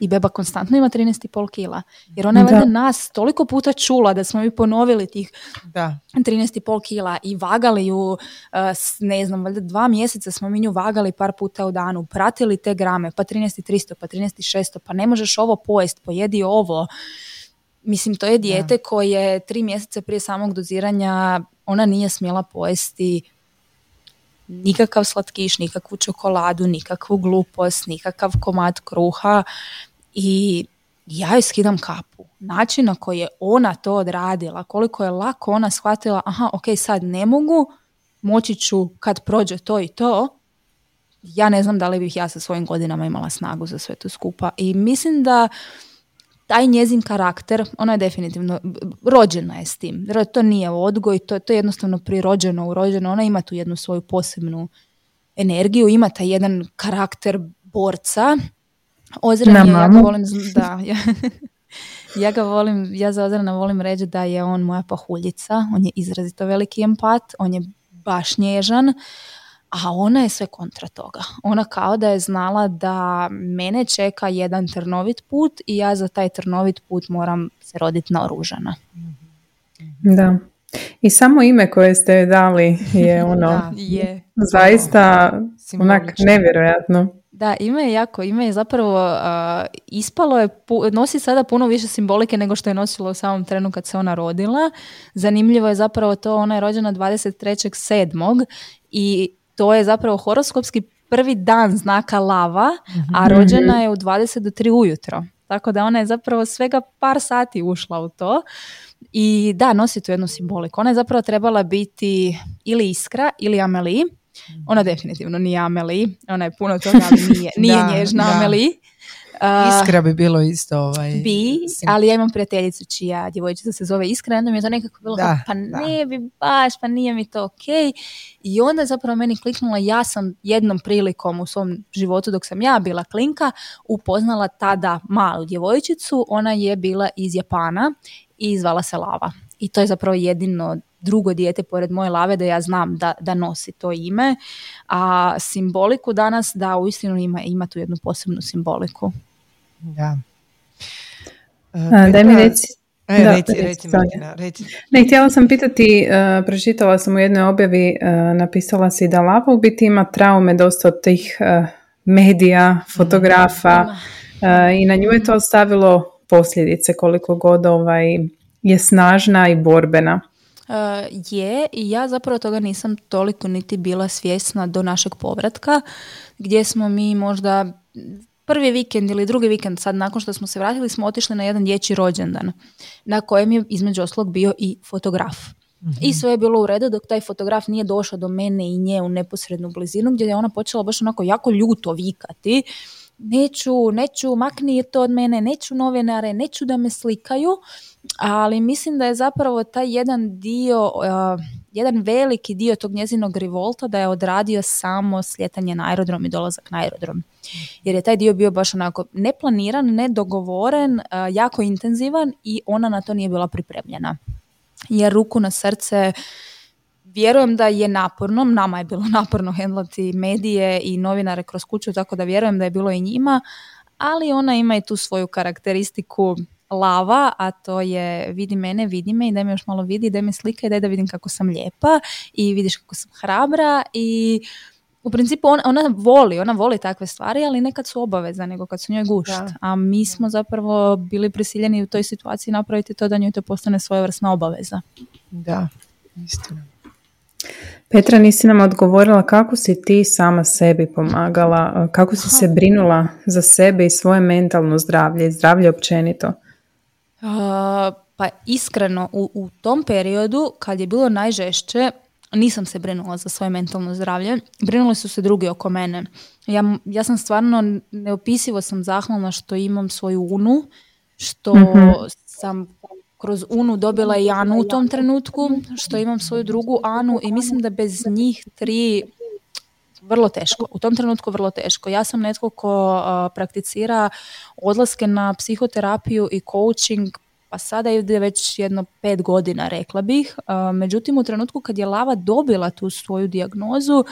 I beba konstantno ima 13,5 kila. Jer ona je valjda nas toliko puta čula da smo mi ponovili tih da. 13,5 kila i vagali ju, eh, ne znam, valjda dva mjeseca smo mi nju vagali par puta u danu, pratili te grame, pa 13,300, pa 13,600, pa ne možeš ovo pojest, pojedi ovo. Mislim, to je dijete koje tri mjeseca prije samog doziranja ona nije smjela pojesti nikakav slatkiš, nikakvu čokoladu, nikakvu glupost, nikakav komad kruha i ja joj skidam kapu. Način na koji je ona to odradila, koliko je lako ona shvatila, aha, ok, sad ne mogu, moći ću kad prođe to i to, ja ne znam da li bih ja sa svojim godinama imala snagu za sve to skupa. I mislim da taj njezin karakter, ona je definitivno, rođena je s tim. To nije odgoj, to, to je jednostavno prirođeno, urođeno. Ona ima tu jednu svoju posebnu energiju, ima taj jedan karakter borca. Ozren je, ja ga volim, da, ja, (laughs) ja ga volim, ja za Ozrena volim reći da je on moja pahuljica, on je izrazito veliki empat, on je baš nježan, a ona je sve kontra toga. Ona kao da je znala da mene čeka jedan trnovit put i ja za taj trnovit put moram se roditi naoružana. Da. I samo ime koje ste dali je (laughs) ono je. zaista onak nevjerojatno. Da, ime je jako, ime je zapravo ispalo je, nosi sada puno više simbolike nego što je nosilo u samom trenu kad se ona rodila. Zanimljivo je zapravo to, ona je rođena 23.7. i to je zapravo horoskopski prvi dan znaka lava, a mhm. rođena je u 20 do 3 ujutro. Tako da ona je zapravo svega par sati ušla u to. I da, nosi tu jednu simboliku. Ona je zapravo trebala biti ili Iskra ili Amelie. Ona definitivno nije Amelie. Ona je puno toga, ali nije, (laughs) nije da, nježna da. Amelie. Iskra bi bilo isto ovaj... Bi, ali ja imam prijateljicu čija djevojčica se zove Iskra, onda mi je to nekako bilo da, pa ne bi baš, pa nije mi to ok. I onda je zapravo meni kliknula, ja sam jednom prilikom u svom životu dok sam ja bila klinka, upoznala tada malu djevojčicu, ona je bila iz Japana i zvala se Lava. I to je zapravo jedino drugo dijete pored moje lave da ja znam da, da nosi to ime, a simboliku danas da uistinu ima, ima tu jednu posebnu simboliku. Da. Uh, daj mi reci. E, da, reci, reci, reci. Ne, htjela sam pitati, uh, pročitala sam u jednoj objavi, uh, napisala si da Lava u biti ima traume dosta od tih medija, fotografa i na nju je to ostavilo posljedice koliko god ovaj, je snažna i borbena. je i ja zapravo toga nisam toliko niti bila svjesna do našeg povratka gdje smo mi možda prvi vikend ili drugi vikend sad nakon što smo se vratili smo otišli na jedan dječji rođendan na kojem je između oslog bio i fotograf. I mhm. sve je bilo u redu dok taj fotograf nije došao do mene i nje u neposrednu blizinu gdje je ona počela baš onako jako ljuto vikati. Neću, neću, makni to od mene, neću novinare, neću da me slikaju, ali mislim da je zapravo taj jedan dio, jedan veliki dio tog njezinog revolta da je odradio samo sljetanje na aerodrom i dolazak na aerodrom. Jer je taj dio bio baš onako neplaniran, nedogovoren, jako intenzivan i ona na to nije bila pripremljena jer ruku na srce vjerujem da je naporno, nama je bilo (laughs) naporno hendlati medije i novinare kroz kuću, tako da vjerujem da je bilo i njima, ali ona ima i tu svoju karakteristiku lava, a to je vidi mene, vidi me i daj me još malo vidi, daj me slika i daj da vidim kako sam lijepa i vidiš kako sam hrabra i u principu ona, ona voli, ona voli takve stvari, ali nekad su obaveza nego kad su njoj gušt. A mi smo zapravo bili prisiljeni u toj situaciji napraviti to da njoj to postane svojevrsna obaveza. Da, istina. Petra, nisi nam odgovorila kako si ti sama sebi pomagala, kako si se brinula za sebe i svoje mentalno zdravlje i zdravlje općenito? Uh, pa iskreno, u, u tom periodu kad je bilo najžešće, nisam se brinula za svoje mentalno zdravlje, brinuli su se drugi oko mene. Ja, ja sam stvarno, neopisivo sam zahvalna što imam svoju unu, što mhm. sam kroz Unu dobila i Anu u tom trenutku, što imam svoju drugu Anu i mislim da bez njih tri vrlo teško, u tom trenutku vrlo teško. Ja sam netko ko prakticira odlaske na psihoterapiju i coaching pa sada ide već jedno pet godina, rekla bih. Međutim, u trenutku kad je Lava dobila tu svoju dijagnozu,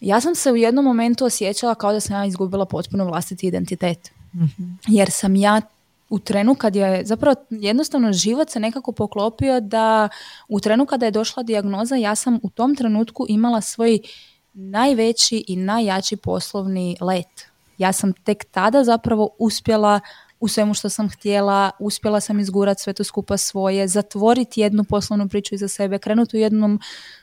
ja sam se u jednom momentu osjećala kao da sam ja izgubila potpuno vlastiti identitet. Mhm. Jer sam ja u trenu kad je, zapravo jednostavno život se nekako poklopio da u trenu kada je došla dijagnoza ja sam u tom trenutku imala svoj najveći i najjači poslovni let. Ja sam tek tada zapravo uspjela u svemu što sam htjela, uspjela sam izgurati sve to skupa svoje, zatvoriti jednu poslovnu priču iza sebe, krenuti u jednom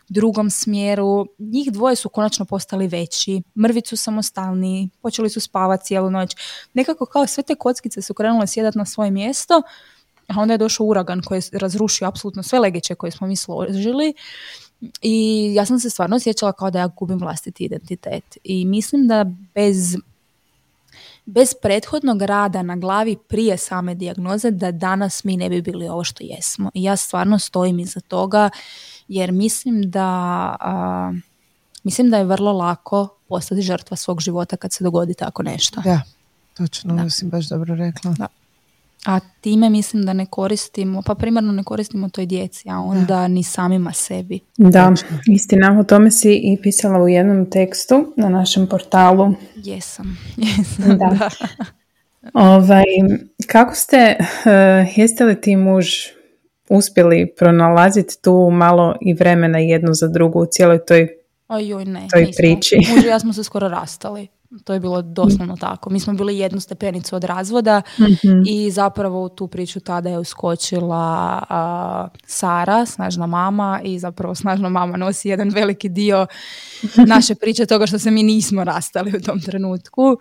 drugom smjeru. Njih dvoje su konačno postali veći, mrvicu samostalniji, počeli su spavati cijelu noć. Nekako kao sve te kockice su krenule sjedati na svoje mjesto, a onda je došao uragan koji je razrušio apsolutno sve legeće koje smo mi složili i ja sam se stvarno osjećala kao da ja gubim vlastiti identitet. I mislim da bez bez prethodnog rada na glavi prije same dijagnoze da danas mi ne bi bili ovo što jesmo. I ja stvarno stojim iza toga jer mislim da mislim da je vrlo lako postati žrtva svog života kad se dogodi tako nešto. Da, točno, da. si baš dobro rekla. Da a time mislim da ne koristimo, pa primarno ne koristimo toj djeci, a onda ni samima sebi. Da, istina, o tome si i pisala u jednom tekstu na našem portalu. Jesam, (laughs) jesam, da. da. (laughs) Ovaj, kako ste, uh, jeste li ti muž uspjeli pronalaziti tu malo i vremena jednu za drugu u cijeloj toj, Oj, ne, toj priči? Muž i ja smo se skoro rastali. To je bilo doslovno tako. Mi smo bili jednu stepenicu od razvoda mhm. i zapravo u tu priču tada je uskočila Sara, snažna mama i zapravo snažna mama nosi jedan veliki dio (laughs) naše priče toga što se mi nismo rastali u tom trenutku.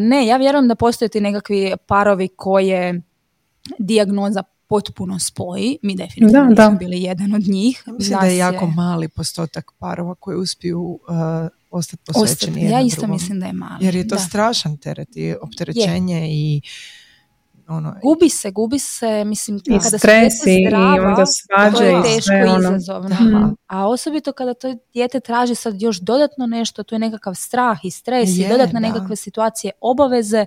ne, ja vjerujem da postoje ti nekakvi parovi koje dijagnoza potpuno spoji. Mi definitivno da, nismo bili jedan od njih. Mislim da je jako mali postotak parova koji uspiju uh, ostati posvećeni Ja isto mislim da je mali. Jer je to strašan teret i opterećenje i ono, gubi se, gubi se, mislim, I kada stres zdrava, i onda svađa to je teško i ono. izazovno. A osobito kada to dijete traži sad još dodatno nešto, to je nekakav strah i stres je, i dodatne nekakve situacije, obaveze,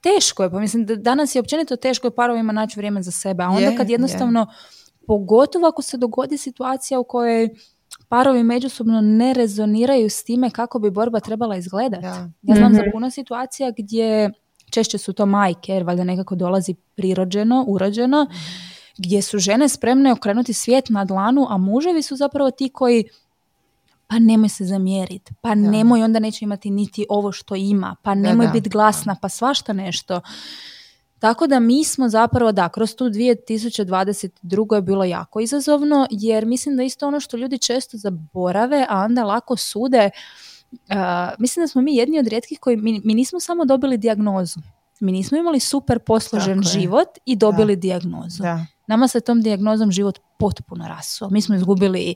teško je, pa mislim da danas je općenito teško je parovima naći vrijeme za sebe, a onda kad jednostavno, pogotovo ako se dogodi situacija u kojoj parovi međusobno ne rezoniraju s time kako bi borba trebala izgledati. Ja, ja znam za mhm. puno situacija gdje češće su to majke, jer valjda nekako dolazi prirođeno, urođeno, mhm. gdje su žene spremne okrenuti svijet na dlanu, a muževi su zapravo ti koji pa nemoj se zamjeriti, pa nemoj onda neće imati niti ovo što ima, pa nemoj biti glasna, pa svašta nešto. Tako da mi smo zapravo, da, kroz tu 2022. je bilo jako izazovno, jer mislim da isto ono što ljudi često zaborave, a onda lako sude, mislim da smo mi jedni od rijetkih koji, mi, mi nismo samo dobili dijagnozu, mi nismo imali super posložen život i dobili da. dijagnozu. Da. Nama se tom dijagnozom život potpuno rasuo. Mi smo izgubili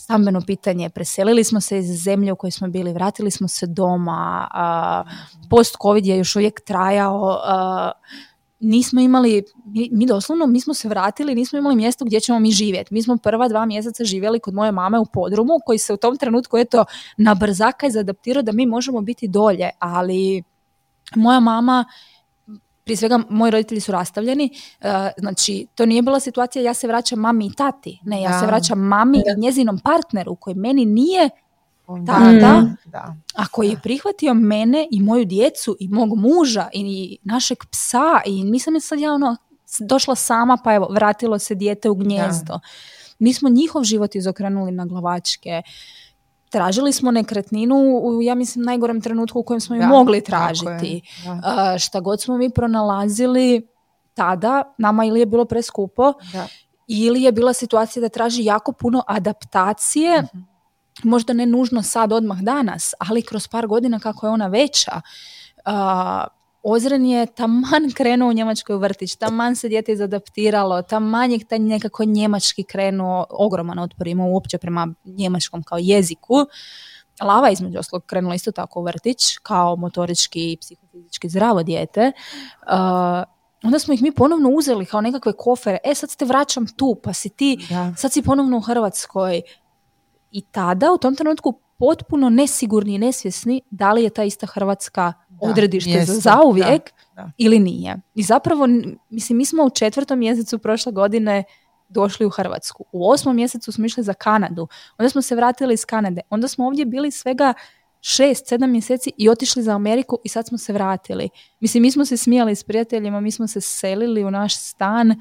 stambeno pitanje, preselili smo se iz zemlje u kojoj smo bili, vratili smo se doma, post-covid je još uvijek trajao, nismo imali, mi, doslovno, mi smo se vratili, nismo imali mjesto gdje ćemo mi živjeti. Mi smo prva dva mjeseca živjeli kod moje mame u podrumu, koji se u tom trenutku eto na brzaka zadaptirao da mi možemo biti dolje, ali moja mama prije svega moji roditelji su rastavljeni, e, znači to nije bila situacija ja se vraćam mami i tati, ne, ja se vraćam mami i njezinom partneru koji meni nije tada, mm. da. a koji je prihvatio mene i moju djecu i mog muža i našeg psa i nisam je sad ja ono došla sama pa evo vratilo se dijete u gnjezdo. Mi smo njihov život izokrenuli na glavačke tražili smo nekretninu u, ja mislim, najgorem trenutku u kojem smo ju mogli tražiti. Uh, šta god smo mi pronalazili tada, nama ili je bilo preskupo, ili je bila situacija da traži jako puno adaptacije, mhm. možda ne nužno sad odmah danas, ali kroz par godina kako je ona veća. Uh, Ozren je taman (laughs) krenuo u Njemačkoj vrtić, taman se dijete izadaptiralo, taman je taj nekako njemački krenuo, ogroman otpor imao uopće prema njemačkom kao jeziku. Lava između oslog krenula isto tako u vrtić, kao motorički i psihofizički zdravo dijete. Uh, onda smo ih mi ponovno uzeli kao nekakve kofere, e sad te vraćam tu, pa si ti, sad si ponovno u Hrvatskoj. I tada, u tom trenutku, potpuno nesigurni i nesvjesni da li je ta ista Hrvatska odredište za zauvijek ili nije. I zapravo, mislim, mi smo u četvrtom mjesecu prošle godine došli u Hrvatsku. U osmom mjesecu smo išli za Kanadu. Onda smo se vratili iz Kanade. Onda smo ovdje bili svega šest, sedam mjeseci i otišli za Ameriku i sad smo se vratili. Mislim, mi smo se smijali s prijateljima, mi smo se selili u naš stan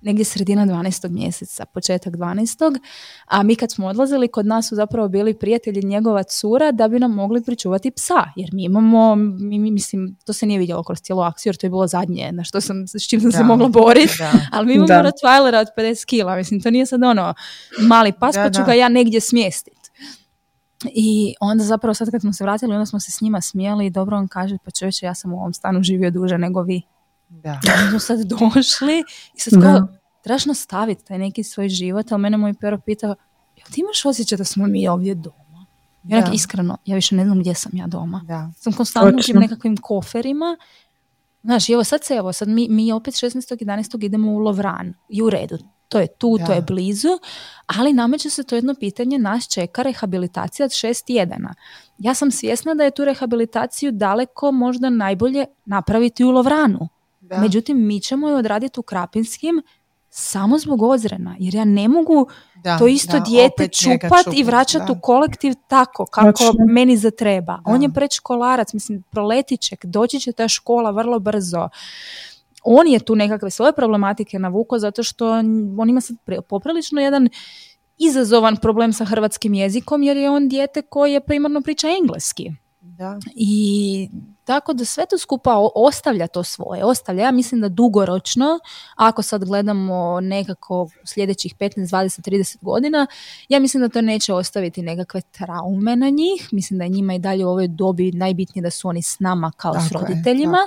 negdje sredina 12. mjeseca, početak 12. A mi kad smo odlazili, kod nas su zapravo bili prijatelji njegova cura da bi nam mogli pričuvati psa. Jer mi imamo, mi, mislim, to se nije vidjelo kroz cijelu akciju jer to je bilo zadnje na što sam, s čim sam se mogla boriti. Ali mi imamo Rottweilera od 50 kila. Mislim, to nije sad ono mali pas pa ću ga ja negdje smjestiti. I onda zapravo sad kad smo se vratili, onda smo se s njima smijali i dobro on kaže, pa čovječe, ja sam u ovom stanu živio duže nego vi. Da. (laughs) Mi smo sad došli i sad kao, trebaš nastaviti taj neki svoj život, ali mene moj pero pitao, jel ti imaš osjećaj da smo mi ovdje doma? Ja iskreno, ja više ne znam gdje sam ja doma. Da. Sam konstantno u nekakvim koferima. Znaš, evo sad se, evo, sad mi, mi opet 16.11. idemo u Lovran i u redu. To je tu, to je blizu, ali nameće se to jedno pitanje, nas čeka rehabilitacija od šest tjedana. Ja sam svjesna da je tu rehabilitaciju daleko možda najbolje napraviti u Lovranu. Da. Međutim, mi ćemo je odraditi u Krapinskim samo zbog ozrena, jer ja ne mogu da, to isto dijete čupat, i vraćati u kolektiv tako kako meni zatreba. On je predškolarac, mislim, proletiček, doći će ta škola vrlo brzo. On je tu nekakve svoje problematike navuko zato što on ima sad poprilično jedan izazovan problem sa hrvatskim jezikom jer je on dijete koje primarno priča engleski. Da. I tako da sve to skupa ostavlja to svoje, ostavlja. Ja mislim da dugoročno, ako sad gledamo nekako sljedećih 15, 20, 30 godina, ja mislim da to neće ostaviti nekakve traume na njih. Mislim da je njima i dalje u ovoj dobi najbitnije da su oni s nama kao s roditeljima.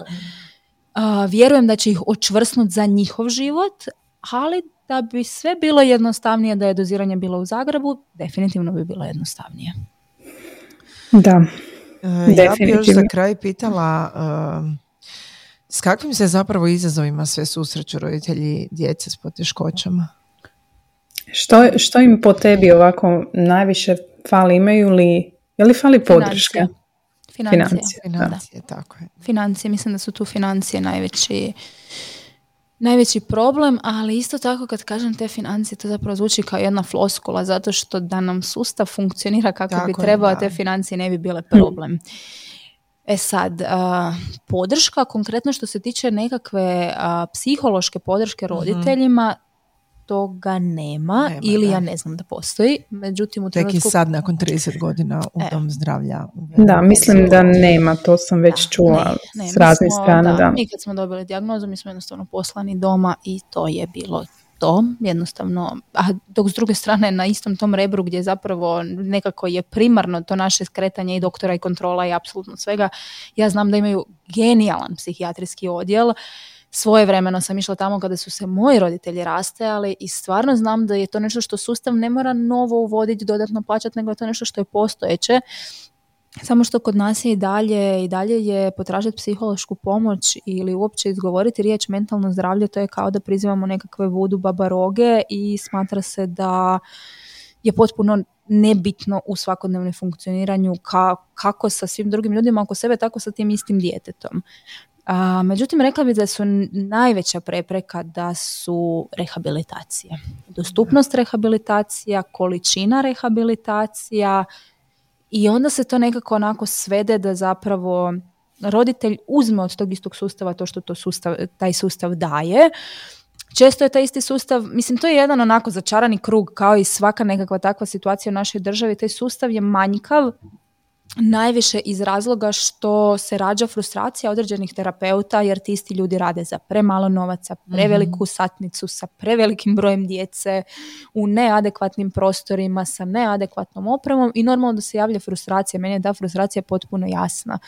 vjerujem da će ih očvrsnuti za njihov život, ali da bi sve bilo jednostavnije da je doziranje bilo u Zagrebu, definitivno bi bilo jednostavnije. Da, ja bih još za kraj pitala s kakvim se zapravo izazovima sve susreću roditelji djece s poteškoćama? Što, što im po tebi ovako najviše fali? Imaju li, je li fali podrška? Financije. Financije, financije tako je. Financije, mislim da su tu financije najveći najveći problem, ali isto tako kad kažem te financije, to zapravo zvuči kao jedna floskula, zato što da nam sustav funkcionira kako bi trebao, te financije ne bi bile problem. E sad, podrška, konkretno što se tiče nekakve psihološke podrške mhm. roditeljima, toga nema, ili ja ne znam da postoji. Međutim, u Tek i sad nakon 30 godina u e. dom zdravlja. Da, mislim da nema, to sam već čula s raznih strana. Da. Mi kad smo dobili dijagnozu, mi smo jednostavno poslani doma i to je bilo to jednostavno, a dok s druge strane na istom tom rebru gdje zapravo nekako je primarno to naše skretanje i doktora i kontrola i apsolutno svega, ja znam da imaju genijalan psihijatrijski odjel, svoje vremeno sam išla tamo kada su se moji roditelji rastajali i stvarno znam da je to nešto što sustav ne mora novo uvoditi, dodatno plaćati, nego je to nešto što je postojeće samo što kod nas je i dalje, i dalje je potražiti psihološku pomoć ili uopće izgovoriti riječ mentalno zdravlje, to je kao da prizivamo nekakve vudu babaroge i smatra se da je potpuno nebitno u svakodnevnom funkcioniranju ka, kako sa svim drugim ljudima oko sebe, tako sa tim istim djetetom. A, međutim, rekla bih da su najveća prepreka da su rehabilitacije. Dostupnost rehabilitacija, količina rehabilitacija, i onda se to nekako onako svede da zapravo roditelj uzme od tog istog sustava to što to sustav, taj sustav daje. Često je taj isti sustav, mislim to je jedan onako začarani krug kao i svaka nekakva takva situacija u našoj državi, taj sustav je manjkav najviše iz razloga što se rađa frustracija određenih terapeuta jer ti isti ljudi rade za premalo novaca, preveliku mhm. satnicu sa prevelikim brojem djece u neadekvatnim prostorima sa neadekvatnom opremom i normalno da se javlja frustracija. Meni je ta frustracija potpuno jasna.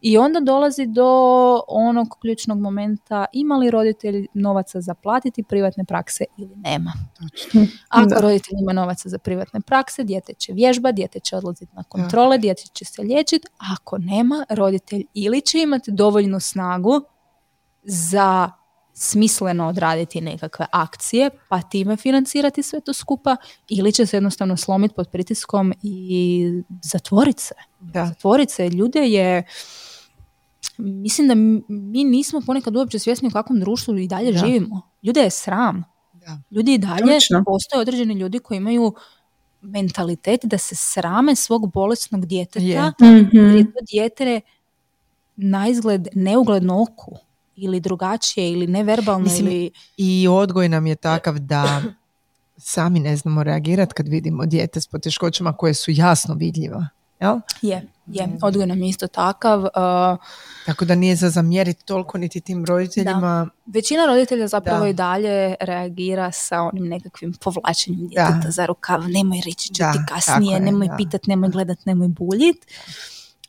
I onda dolazi do onog ključnog momenta ima li roditelj novaca za platiti privatne prakse ili nema. Ako roditelj ima novaca za privatne prakse, dijete će vježba, dijete će odlaziti na kontrole, dijete će se liječiti, ako nema, roditelj ili će imati dovoljnu snagu za smisleno odraditi nekakve akcije, pa time financirati sve to skupa, ili će se jednostavno slomiti pod pritiskom i zatvoriti se. Da. Zatvoriti se. Ljude je... Mislim da mi nismo ponekad uopće svjesni u kakvom društvu i dalje živimo. Ljude je sram. Da. Ljudi i dalje, postoje određeni ljudi koji imaju mentalitet da se srame svog bolesnog djeteta jer je mhm. to dijete na izgled neugledno oku ili drugačije ili neverbalno ili... i odgoj nam je takav da sami ne znamo reagirati kad vidimo dijete s poteškoćama koje su jasno vidljiva jel? Je, je. Odgoj nam je isto takav. Uh, Tako da nije za zamjeriti toliko niti tim roditeljima. Većina roditelja zapravo i dalje reagira sa onim nekakvim povlačenjem djeteta za rukav. Nemoj reći ću ti kasnije, nemoj pitat, nemoj gledat, nemoj buljit.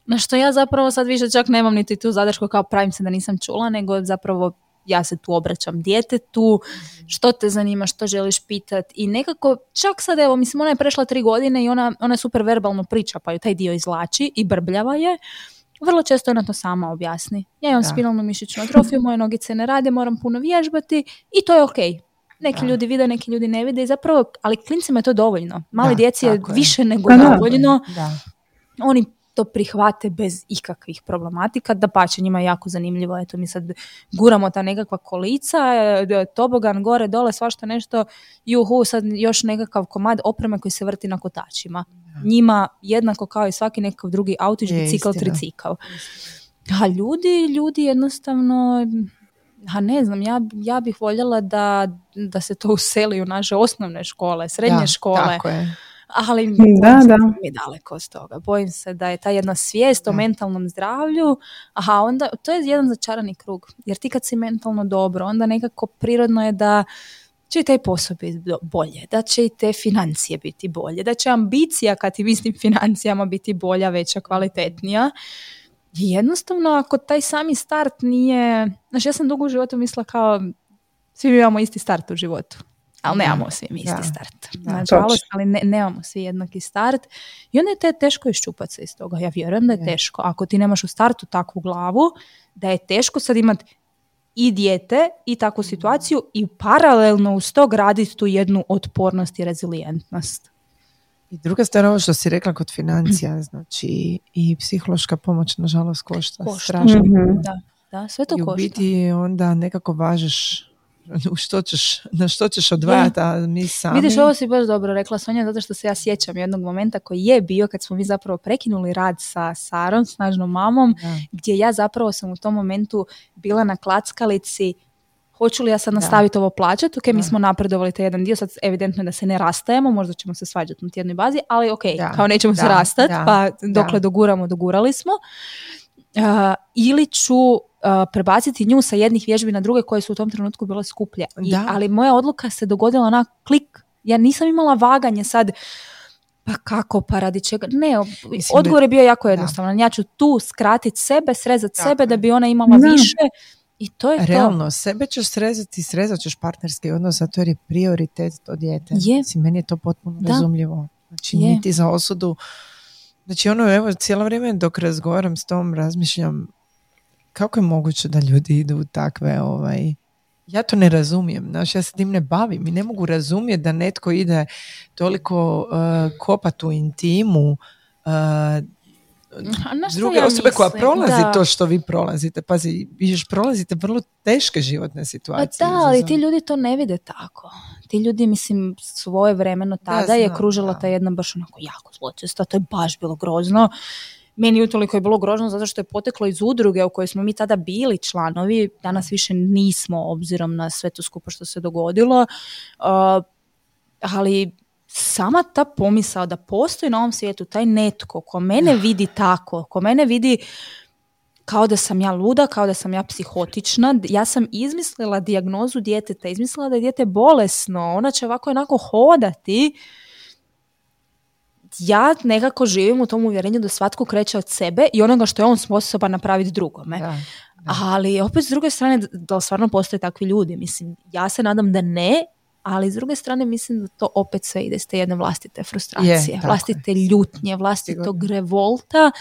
Na što ja zapravo sad više čak nemam niti tu zadršku kao pravim se da nisam čula, nego zapravo ja se tu obraćam djetetu, što te zanima, što želiš pitat i nekako, čak sad evo, mislim ona je prešla tri godine i ona, ona super verbalno priča pa ju taj dio izlači i brbljava je, vrlo često ona to sama objasni. Ja imam spinalnu mišićnu atrofiju, moje nogice ne rade, moram puno vježbati i to je ok. Neki ljudi vide, neki ljudi ne vide i zapravo, ali klincima je to dovoljno. Mali djeci je više nego dovoljno. Da. Oni to prihvate bez ikakvih problematika, da pače njima je jako zanimljivo, eto mi sad guramo ta nekakva kolica, e, tobogan gore, dole, svašta nešto, juhu, sad još nekakav komad opreme koji se vrti na kotačima. Njima jednako kao i svaki nekakav drugi autić, bicikl, tricikl. A ljudi, ljudi jednostavno, a ne znam, ja, ja bih voljela da, da se to useli u naše osnovne škole, srednje škole. Tako je ali da, da. mi daleko od toga. Bojim se da je ta jedna svijest o mentalnom zdravlju, aha, onda to je jedan začarani krug. Jer ti kad si mentalno dobro, onda nekako prirodno je da će i taj posao biti bolje, da će i te financije biti bolje, da će ambicija kad ti mislim financijama biti bolja, veća, kvalitetnija. Jednostavno ako taj sami start nije, znači ja sam dugo u životu mislila kao svi imamo isti start u životu ali nemamo svi isti start. Nažalost, ali ne, nemamo svi jednaki start. I onda je te teško iščupati se iz toga. Ja vjerujem da je teško. Ako ti nemaš u startu takvu glavu, da je teško sad imati i dijete i takvu mm. situaciju i paralelno uz to graditi tu jednu otpornost i rezilijentnost. I druga stvar, ovo što si rekla kod financija, znači i psihološka pomoć nažalost košta, košta. Mhm. Da, da, sve to I u biti onda nekako važeš (laughs) u što ćeš, na što ćeš odvajati, a mi sami... Vidiš, ovo si baš dobro rekla Sonja, zato što se ja sjećam jednog momenta koji je bio kad smo mi zapravo prekinuli rad sa Sarom, snažnom mamom, gdje ja zapravo sam u tom momentu bila na klackalici hoću li ja sad nastaviti ovo plaćati, ok, mi smo napredovali taj jedan dio, sad evidentno je da se ne rastajemo, možda ćemo se svađati na tjednoj bazi, ali ok, kao nećemo se rastati, pa dokle doguramo, dogurali smo. Uh, ili ću prebaciti nju sa jednih vježbi na druge koje su u tom trenutku bile skuplje. I, ali moja odluka se dogodila na klik. Ja nisam imala vaganje sad pa kako, pa radi čega? Ne, odgovor je bio jako jednostavan. Ja ću tu skratiti sebe, srezati sebe da bi ona imala više i to je Realno, sebe ćeš srezati, srezat ćeš partnerski odnos, zato jer je prioritet to dijete. Je. Znači, meni je to potpuno razumljivo. Znači, je. niti za osudu. Znači, ono, evo, cijelo vrijeme dok razgovaram s tom, razmišljam kako je moguće da ljudi idu u takve, ovaj, ja to ne razumijem, znaš, ja se tim ne bavim i ne mogu razumjeti da netko ide toliko uh, kopat u intimu uh, druge osobe koja prolazi to što vi prolazite. Pazi, vi još prolazite vrlo teške životne situacije. Pa da, ali ti ljudi to ne vide tako. Ti ljudi, mislim, svoje vremeno tada je kružila ta jedna baš onako jako zločesta, to je baš bilo grozno. Meni utoliko je bilo grozno zato što je poteklo iz udruge u kojoj smo mi tada bili članovi, danas više nismo obzirom na sve to skupo što se dogodilo, uh, ali sama ta pomisao da postoji na ovom svijetu taj netko ko mene vidi tako, ko mene vidi kao da sam ja luda, kao da sam ja psihotična. Ja sam izmislila dijagnozu djeteta, izmislila da je dijete bolesno, ona će ovako onako hodati. Ja nekako živim u tom uvjerenju da svatko kreće od sebe i onoga što je on sposoban napraviti drugome. Da, Ali opet s druge strane, da li stvarno postoje takvi ljudi? Mislim, ja se nadam da ne, ali s druge strane mislim da to opet sve ide s te jedne vlastite frustracije, vlastite ljutnje, vlastitog revolta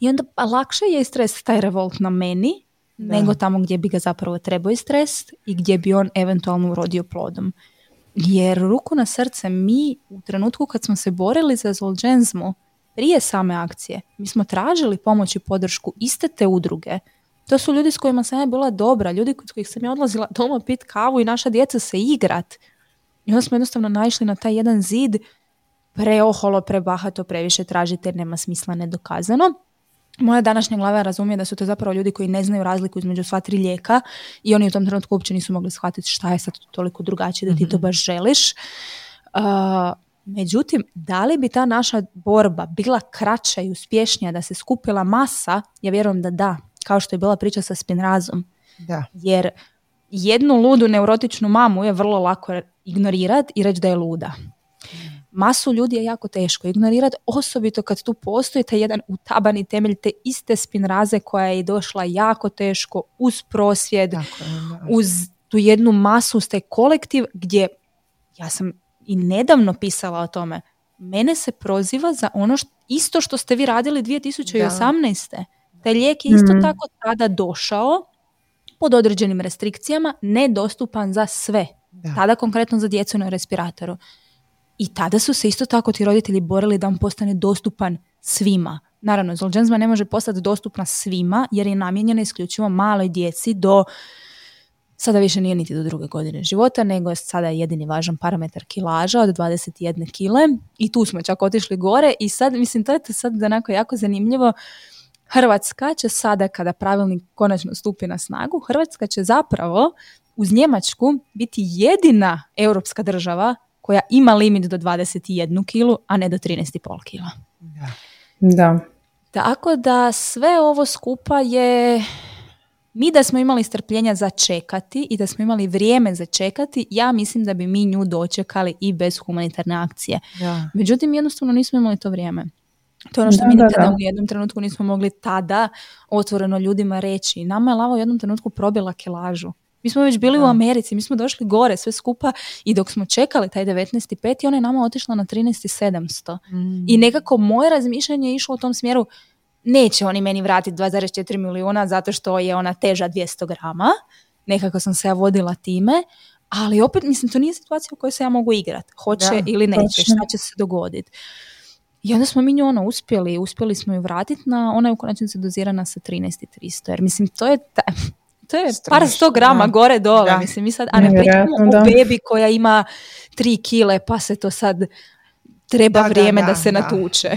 i onda pa lakše je stres taj revolt na meni nego tamo gdje bi ga zapravo trebao istres i gdje bi on eventualno urodio plodom. Jer ruku na srce mi u trenutku kad smo se borili za Zolđenzmu prije same akcije, mi smo tražili pomoć i podršku iste te udruge to su ljudi s kojima sam ja bila dobra, ljudi kod kojih sam ja odlazila doma pit kavu i naša djeca se igrat. I onda smo jednostavno naišli na taj jedan zid preoholo, prebahato, previše tražite nema smisla nedokazano. Moja današnja glava razumije da su to zapravo ljudi koji ne znaju razliku između sva tri lijeka i oni u tom trenutku uopće nisu mogli shvatiti šta je sad toliko drugačije da ti to mhm. baš želiš. Uh, međutim, da li bi ta naša borba bila kraća i uspješnija da se skupila masa? Ja vjerujem da da kao što je bila priča sa spinrazom. Da. Jer jednu ludu neurotičnu mamu je vrlo lako ignorirati i reći da je luda. Masu ljudi je jako teško ignorirati, osobito kad tu postoji taj jedan utabani temelj te iste spinraze koja je došla jako teško uz prosvjed, uz tu jednu masu, uz taj kolektiv gdje ja sam i nedavno pisala o tome, mene se proziva za ono što, isto što ste vi radili 2018. Da. Taj lijek je isto mhm. tako tada došao pod određenim restrikcijama, nedostupan za sve. Tada konkretno za djecu na respiratoru. I tada su se isto tako ti roditelji borili da on postane dostupan svima. Naravno, Zolđenzma ne može postati dostupna svima jer je namijenjena isključivo maloj djeci do sada više nije niti do druge godine života, nego je sada jedini važan parametar kilaža od 21 kile i tu smo čak otišli gore i sad, mislim, to je sad onako jako zanimljivo Hrvatska će sada, kada pravilnik konačno stupi na snagu, Hrvatska će zapravo uz Njemačku biti jedina europska država koja ima limit do 21 kilu, a ne do 13,5 kila. Da. da. Tako da sve ovo skupa je mi da smo imali strpljenja za čekati i da smo imali vrijeme za čekati, ja mislim da bi mi nju dočekali i bez humanitarne akcije. Međutim, jednostavno nismo imali to vrijeme. To je ono što mi nikada u jednom trenutku nismo mogli tada otvoreno ljudima reći. Nama je lava u jednom trenutku probila kilažu. Mi smo već bili u Americi, mi smo došli gore sve skupa i dok smo čekali taj 19.5. ona je nama otišla na 13.700. Mm. I nekako moje razmišljanje je išlo u tom smjeru neće oni meni vratiti 2,4 milijuna zato što je ona teža 200 grama. Nekako sam se ja vodila time. Ali opet, mislim, to nije situacija u kojoj se ja mogu igrati. Hoće ili neće, šta će se dogoditi. I onda smo mi nju ono uspjeli, uspjeli smo ju vratiti na, ona je u konačnici dozirana sa 13.300, jer mislim to je, ta, to je par sto grama gore dole, da. mislim mi sad, a ne pričamo o bebi koja ima 3 kile pa se to sad treba vrijeme da, se natuče.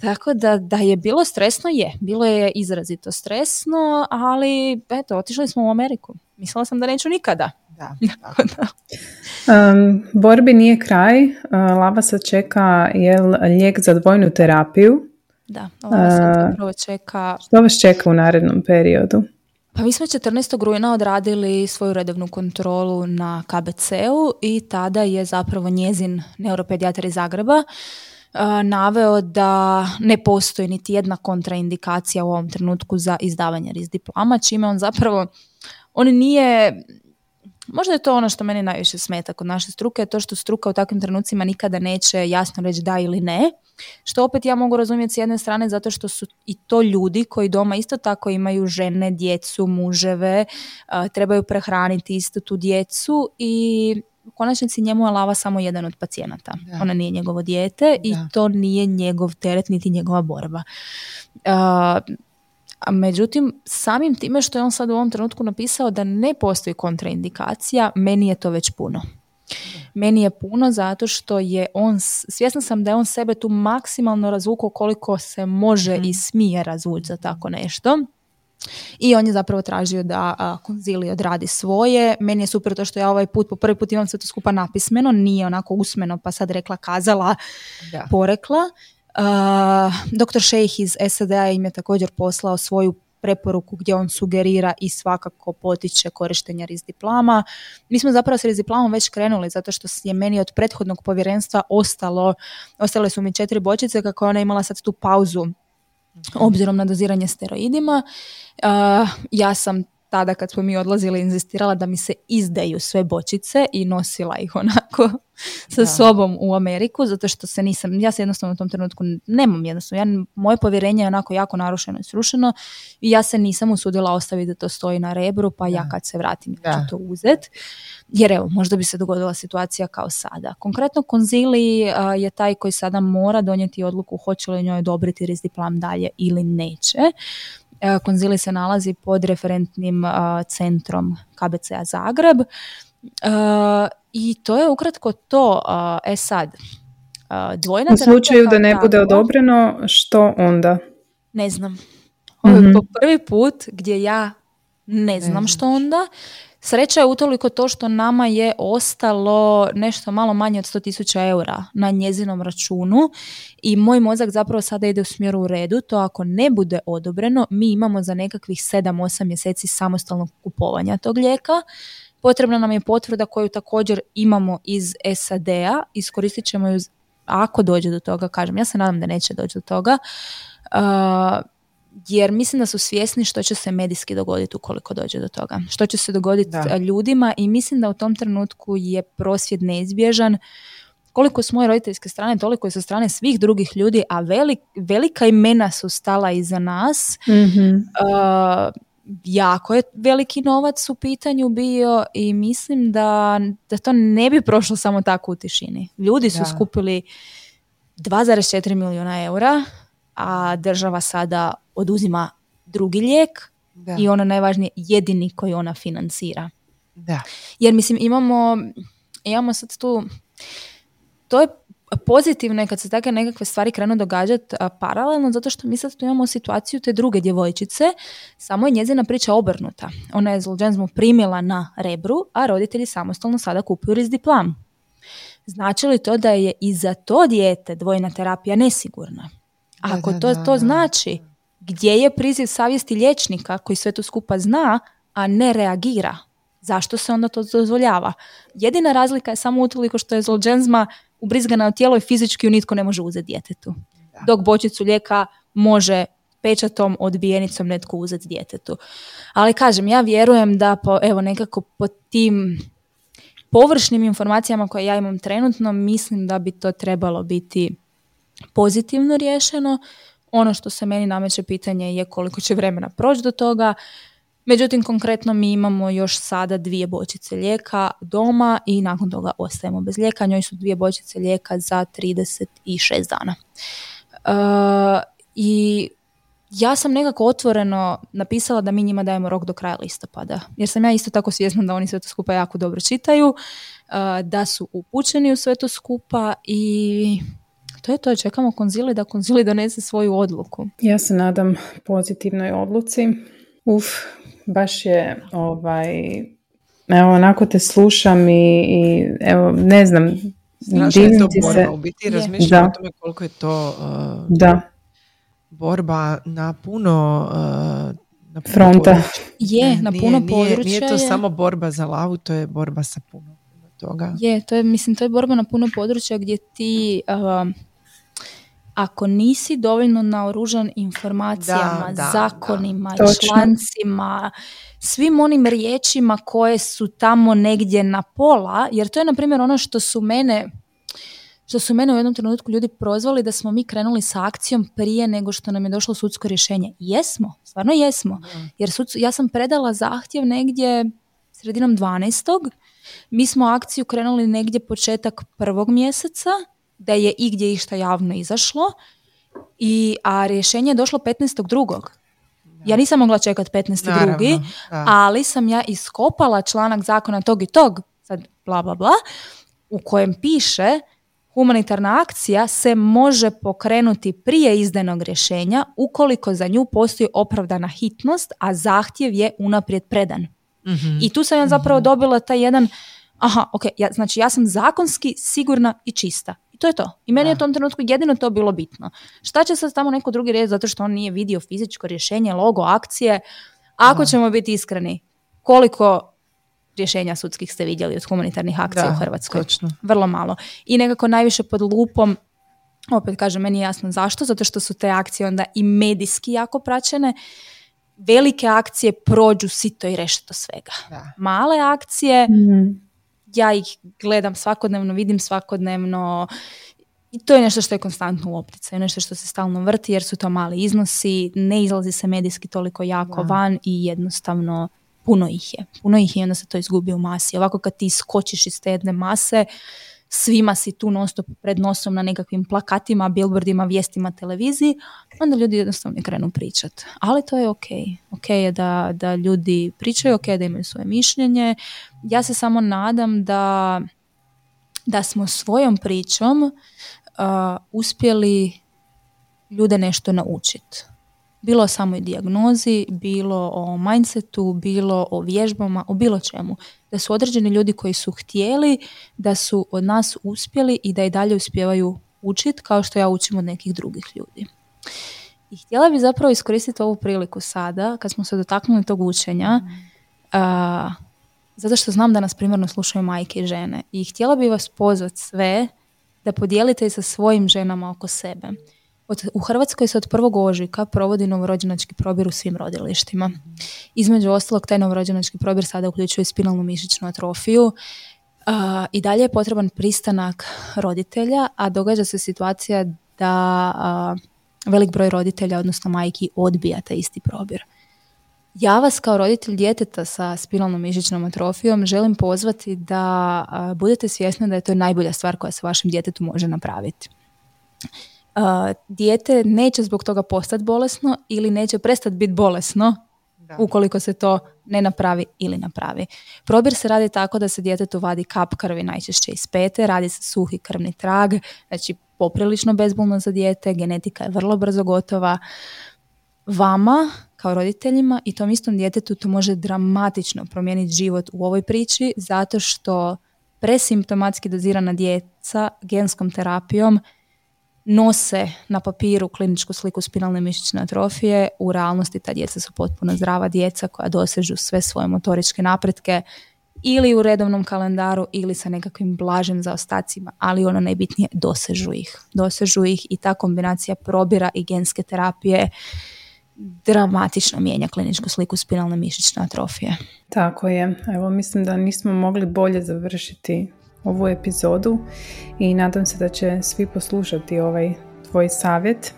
Tako da, da je bilo stresno, je. Bilo je izrazito stresno, ali eto, otišli smo u Ameriku. Mislila sam da neću nikada. Da, (laughs) Um, borbi nije kraj. Uh, Lava se čeka jel, lijek za dvojnu terapiju. Da, ovo vas čeka... Što vas čeka u narednom periodu? Pa mi smo 14. rujna odradili svoju redovnu kontrolu na KBC-u i tada je zapravo njezin neuropedijatar iz Zagreba naveo da ne postoji niti jedna kontraindikacija u ovom trenutku za izdavanje riz diploma, čime on zapravo, on nije, možda je to ono što meni najviše smeta kod naše struke, to što struka u takvim trenucima nikada neće jasno reći da ili ne, što opet ja mogu razumjeti s jedne strane zato što su i to ljudi koji doma isto tako imaju žene, djecu, muževe, trebaju prehraniti isto tu djecu i u konačnici njemu je lava samo jedan od pacijenata. Ona nije njegovo dijete i to nije njegov teret niti njegova borba. A međutim, samim time što je on sad u ovom trenutku napisao da ne postoji kontraindikacija, meni je to već puno. Meni je puno zato što je on, svjesna sam da je on sebe tu maksimalno razvukao koliko se može mhm. i smije razvući za tako nešto. I on je zapravo tražio da konzili odradi svoje. Meni je super to što ja ovaj put, po prvi put imam sve to skupa napismeno, nije onako usmeno pa sad rekla, kazala, porekla. Dr. Šejh iz SAD-a im je također poslao svoju preporuku gdje on sugerira i svakako potiče korištenja riz diploma. Mi smo zapravo s riz diplomom već krenuli zato što je meni od prethodnog povjerenstva ostalo, ostale su mi četiri bočice kako je ona imala sad tu pauzu obzirom na doziranje steroidima. Ja sam tada kad smo mi odlazili inzistirala da mi se izdaju sve bočice i nosila ih onako (laughs) sa sobom u Ameriku zato što se nisam, ja se jednostavno u tom trenutku nemam jednostavno, ja, moje povjerenje je onako jako narušeno i srušeno i ja se nisam usudila ostaviti da to stoji na rebru pa ja kad se vratim ja ću to uzet jer evo možda bi se dogodila situacija kao sada. Konkretno Konzili je taj koji sada mora donijeti odluku hoće li njoj odobriti rizdiplam dalje ili neće. E, Konzili se nalazi pod referentnim centrom KBC-a Zagreb e, i to je ukratko to. E sad, dvojna U slučaju da ne bude odobreno, što onda? Ne znam. Ovo je mhm. po prvi put gdje ja ne znam što onda. Sreća je utoliko to što nama je ostalo nešto malo manje od 100.000 eura na njezinom računu i moj mozak zapravo sada ide u smjeru u redu. To ako ne bude odobreno, mi imamo za nekakvih 7-8 mjeseci samostalnog kupovanja tog lijeka. Potrebna nam je potvrda koju također imamo iz SAD-a, iskoristit ćemo ju ako dođe do toga, kažem, ja se nadam da neće doći do toga, jer mislim da su svjesni što će se medijski dogoditi ukoliko dođe do toga. Što će se dogoditi ljudima i mislim da u tom trenutku je prosvjed neizbježan koliko s moje roditeljske strane, toliko i sa strane svih drugih ljudi, a velik, velika imena su stala iza nas. mm jako je veliki novac u pitanju bio i mislim da, da to ne bi prošlo samo tako u tišini. Ljudi su skupili 2,4 milijuna eura, a država sada oduzima drugi lijek i ono najvažnije jedini koji ona financira. Da. Jer mislim imamo, imamo sad tu, to je pozitivno kad se takve nekakve stvari krenu događati paralelno zato što mi sad tu imamo situaciju te druge djevojčice, samo je njezina priča obrnuta. Ona je zlođenzmu primila na rebru, a roditelji samostalno sada kupuju riz diplam. Znači li to da je i za to dijete dvojna terapija nesigurna? Ako to, to znači gdje je priziv savjesti liječnika koji sve to skupa zna, a ne reagira, zašto se onda to dozvoljava? Jedina razlika je samo utoliko što je zlođenzma ubrizgana u tijelo i fizički ju nitko ne može uzeti djetetu. Dok bočicu lijeka može pečatom, odbijenicom netko uzeti djetetu. Ali kažem, ja vjerujem da po, evo nekako po tim površnim informacijama koje ja imam trenutno, mislim da bi to trebalo biti pozitivno riješeno. Ono što se meni nameće pitanje je koliko će vremena proći do toga. Međutim, konkretno mi imamo još sada dvije bočice lijeka doma i nakon toga ostajemo bez lijeka. Njoj su dvije bočice lijeka za 36 dana. Uh, I ja sam nekako otvoreno napisala da mi njima dajemo rok do kraja listopada. Jer sam ja isto tako svjesna da oni sve to skupa jako dobro čitaju, uh, da su upućeni u sve to skupa i to je to, čekamo konzili da konzili donese svoju odluku. Ja se nadam pozitivnoj odluci. Uf, baš je ovaj, evo onako te slušam i, i evo ne znam, Znaš je to borba, u biti razmišljam o tome koliko je to uh, da. borba na puno uh, na Fronta. Je, na puno nije, područja. Nije to samo borba za lavu, to je borba sa puno toga. Je, to je, mislim, to je borba na puno područja gdje ti uh, ako nisi dovoljno naoružan informacijama, zakonima, člancima, svim onim riječima koje su tamo negdje na pola, jer to je na primjer ono što su mene što su mene u jednom trenutku ljudi prozvali da smo mi krenuli sa akcijom prije nego što nam je došlo sudsko rješenje. Jesmo, stvarno jesmo. Jer ja sam predala zahtjev negdje sredinom 12. Mi smo akciju krenuli negdje početak prvog mjeseca, da je igdje išta javno izašlo, i, a rješenje je došlo 15.2. Ja nisam mogla čekati 15.2. ali sam ja iskopala članak zakona tog i tog, sad bla bla bla, u kojem piše humanitarna akcija se može pokrenuti prije izdanog rješenja ukoliko za nju postoji opravdana hitnost, a zahtjev je unaprijed predan. mm I tu sam ja zapravo mhm. dobila taj jedan, aha, ok, ja, znači ja sam zakonski sigurna i čista. To je to. I meni je u tom trenutku jedino to bilo bitno. Šta će sad tamo neko drugi reći zato što on nije vidio fizičko rješenje, logo, akcije? Ako ćemo biti iskreni, koliko rješenja sudskih ste vidjeli od humanitarnih akcija u Hrvatskoj? Točno. Vrlo malo. I nekako najviše pod lupom opet kažem, meni je jasno zašto, zato što su te akcije onda i medijski jako praćene. Velike akcije prođu sito i rešeto svega. Male akcije, mm ja ih gledam svakodnevno, vidim svakodnevno i to je nešto što je konstantno u opticaju, nešto što se stalno vrti jer su to mali iznosi, ne izlazi se medijski toliko jako van i jednostavno puno ih je. Puno ih je i onda se to izgubi u masi. Ovako kad ti skočiš iz te jedne mase, svima si tu non pred nosom na nekakvim plakatima, billboardima, vijestima, televiziji, onda ljudi jednostavno krenu pričat. Ali to je ok. Ok je da, da ljudi pričaju, ok da imaju svoje mišljenje. Ja se samo nadam da, da smo svojom pričom uh, uspjeli ljude nešto naučiti bilo o samoj dijagnozi, bilo o mindsetu, bilo o vježbama, o bilo čemu. Da su određeni ljudi koji su htjeli, da su od nas uspjeli i da i dalje uspijevaju učiti kao što ja učim od nekih drugih ljudi. I htjela bi zapravo iskoristiti ovu priliku sada, kad smo se dotaknuli tog učenja, zato što znam da nas primarno slušaju majke i žene. I htjela bi vas pozvati sve da podijelite sa svojim ženama oko sebe. Od, u Hrvatskoj se od prvog ožujka provodi novorođenački probir u svim rodilištima. Između ostalog, taj novorođenački probir sada uključuje spinalnu mišićnu atrofiju. I dalje je potreban pristanak roditelja, a događa se situacija da velik broj roditelja, odnosno majki, odbija taj isti probir. Ja vas kao roditelj djeteta sa spinalnom mišićnom atrofijom želim pozvati da budete svjesni da je to najbolja stvar koja se vašem djetetu može napraviti dijete neće zbog toga postati bolesno ili neće prestati biti bolesno ukoliko se to ne napravi ili napravi. Probir se radi tako da se djetetu vadi kap krvi najčešće iz pete, radi se suhi krvni trag, znači poprilično bezbolno za dijete, genetika je vrlo brzo gotova. Vama kao roditeljima i tom istom djetetu to može dramatično promijeniti život u ovoj priči zato što presimptomatski dozirana djeca genskom terapijom nose na papiru kliničku sliku spinalne mišićne atrofije, u realnosti ta djeca su potpuno zdrava djeca koja dosežu sve svoje motoričke napretke ili u redovnom kalendaru ili sa nekakvim blažim zaostacima, ali ono najbitnije dosežu ih. Dosežu ih i ta kombinacija probira i genske terapije dramatično mijenja kliničku sliku spinalne mišićne atrofije. Tako je. Evo mislim da nismo mogli bolje završiti ovu epizodu i nadam se da će svi poslušati ovaj tvoj savjet.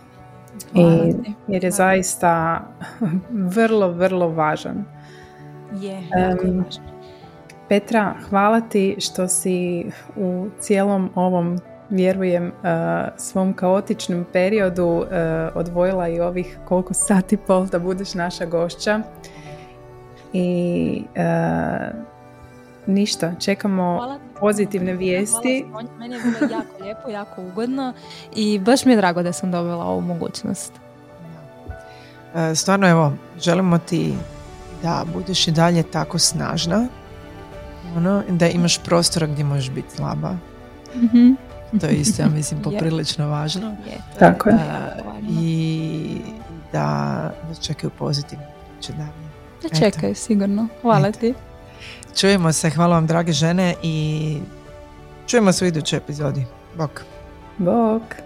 I, jer je zaista vrlo, vrlo važan. Je, um, Petra, hvala ti što si u cijelom ovom vjerujem svom kaotičnom periodu odvojila i ovih koliko sati pol da budeš naša gošća. I ništa, čekamo pozitivne vijesti. Meni je bilo jako lijepo, jako ugodno i baš mi je drago da sam dobila ovu mogućnost. E, stvarno evo, želimo ti da budeš i dalje tako snažna, ono, da imaš prostora gdje možeš biti slaba. mm To je isto, ja mislim, (laughs) poprilično važno. Je, Tako je. I da vas čekaju pozitivno. Da čekaju, sigurno. Hvala ti. Čujemo se, hvala vam drage žene i čujemo se u idućoj epizodi. Bok. Bok.